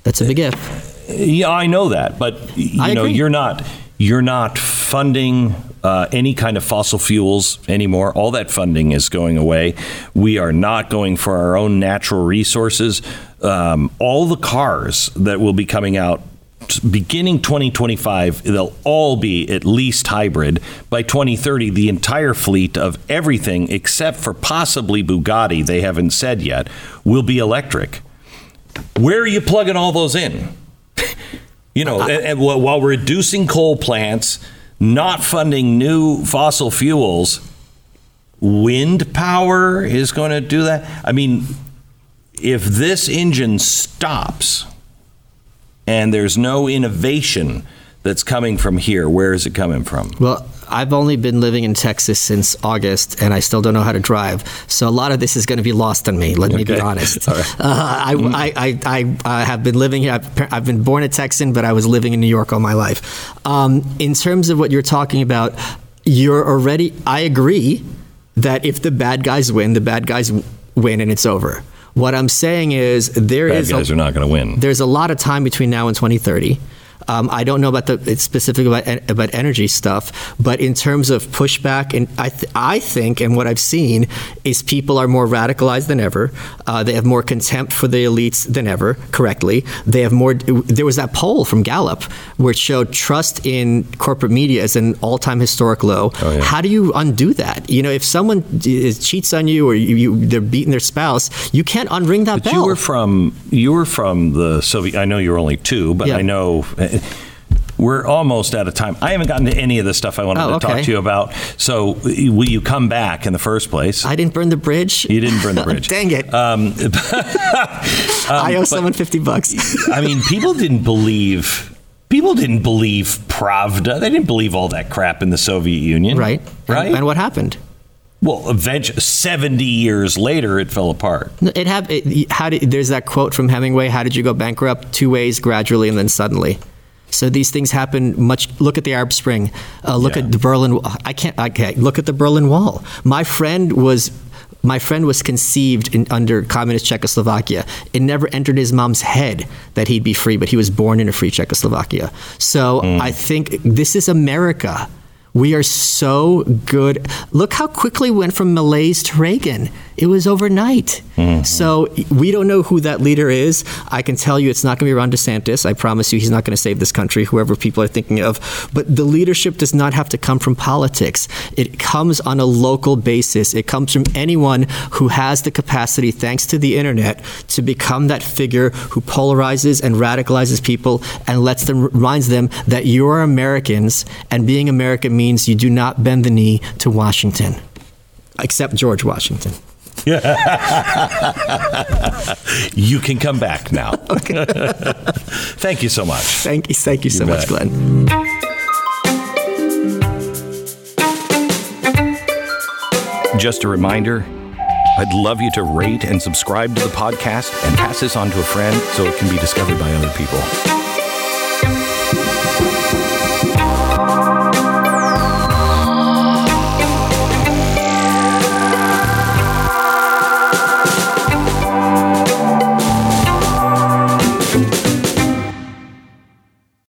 That's a big if. yeah, I know that, but you I know, agree. you're not you're not funding uh, any kind of fossil fuels anymore. All that funding is going away. We are not going for our own natural resources. Um, all the cars that will be coming out beginning 2025, they'll all be at least hybrid. By 2030, the entire fleet of everything except for possibly Bugatti, they haven't said yet, will be electric. Where are you plugging all those in? You know, uh, and, and while while reducing coal plants, not funding new fossil fuels, wind power is going to do that. I mean, if this engine stops and there's no innovation that's coming from here, where is it coming from? Well, I've only been living in Texas since August, and I still don't know how to drive. So a lot of this is going to be lost on me. Let me be honest. Right. Uh, I, I, I, I, I have been living here. I've, I've been born a Texan, but I was living in New York all my life. Um, in terms of what you're talking about, you're already. I agree that if the bad guys win, the bad guys win, and it's over. What I'm saying is there Bad is a- guys are not going to win. there's a lot of time between now and 2030. Um, I don't know about the specific about about energy stuff, but in terms of pushback, and I th- I think, and what I've seen is people are more radicalized than ever. Uh, they have more contempt for the elites than ever. Correctly, they have more. There was that poll from Gallup which showed trust in corporate media is an all time historic low. Oh, yeah. How do you undo that? You know, if someone d- cheats on you or you, you they're beating their spouse, you can't unring that But bell. you were from you were from the Soviet. I know you were only two, but Yeah. I know we're almost out of time. I haven't gotten to any of the stuff I wanted Oh, to talk to you about. So will you come back in the first place? I didn't burn the bridge. you didn't burn the bridge. Dang it. Um, I owe someone 50 bucks. I mean, people didn't believe. People didn't believe Pravda. They didn't believe all that crap in the Soviet Union. right? Right. And, and what happened? well, eventually, seventy years later, it fell apart. It have it, how did there's that quote from Hemingway, how did you go bankrupt? Two ways, gradually and then suddenly. So these things happen much look at the Arab Spring. Uh, look Yeah. at the Berlin I can't okay, look at the Berlin Wall. My friend was my friend was conceived in, under communist Czechoslovakia. It never entered his mom's head that he'd be free, but he was born in a free Czechoslovakia. So I think this is America. We are so good. Look how quickly we went from malaise to Reagan. It was overnight. Mm-hmm. So we don't know who that leader is. I can tell you it's not going to be Ron DeSantis. I promise you he's not going to save this country, whoever people are thinking of. But the leadership does not have to come from politics. It comes on a local basis. It comes from anyone who has the capacity, thanks to the internet, to become that figure who polarizes and radicalizes people and lets them reminds them that you're Americans and being American means you do not bend the knee to Washington. Except George Washington. You can come back now. okay. Thank you so much. Thank you, thank you so You much, bet. Glenn. Just a reminder I'd love you to rate and subscribe to the podcast and pass this on to a friend so it can be discovered by other people.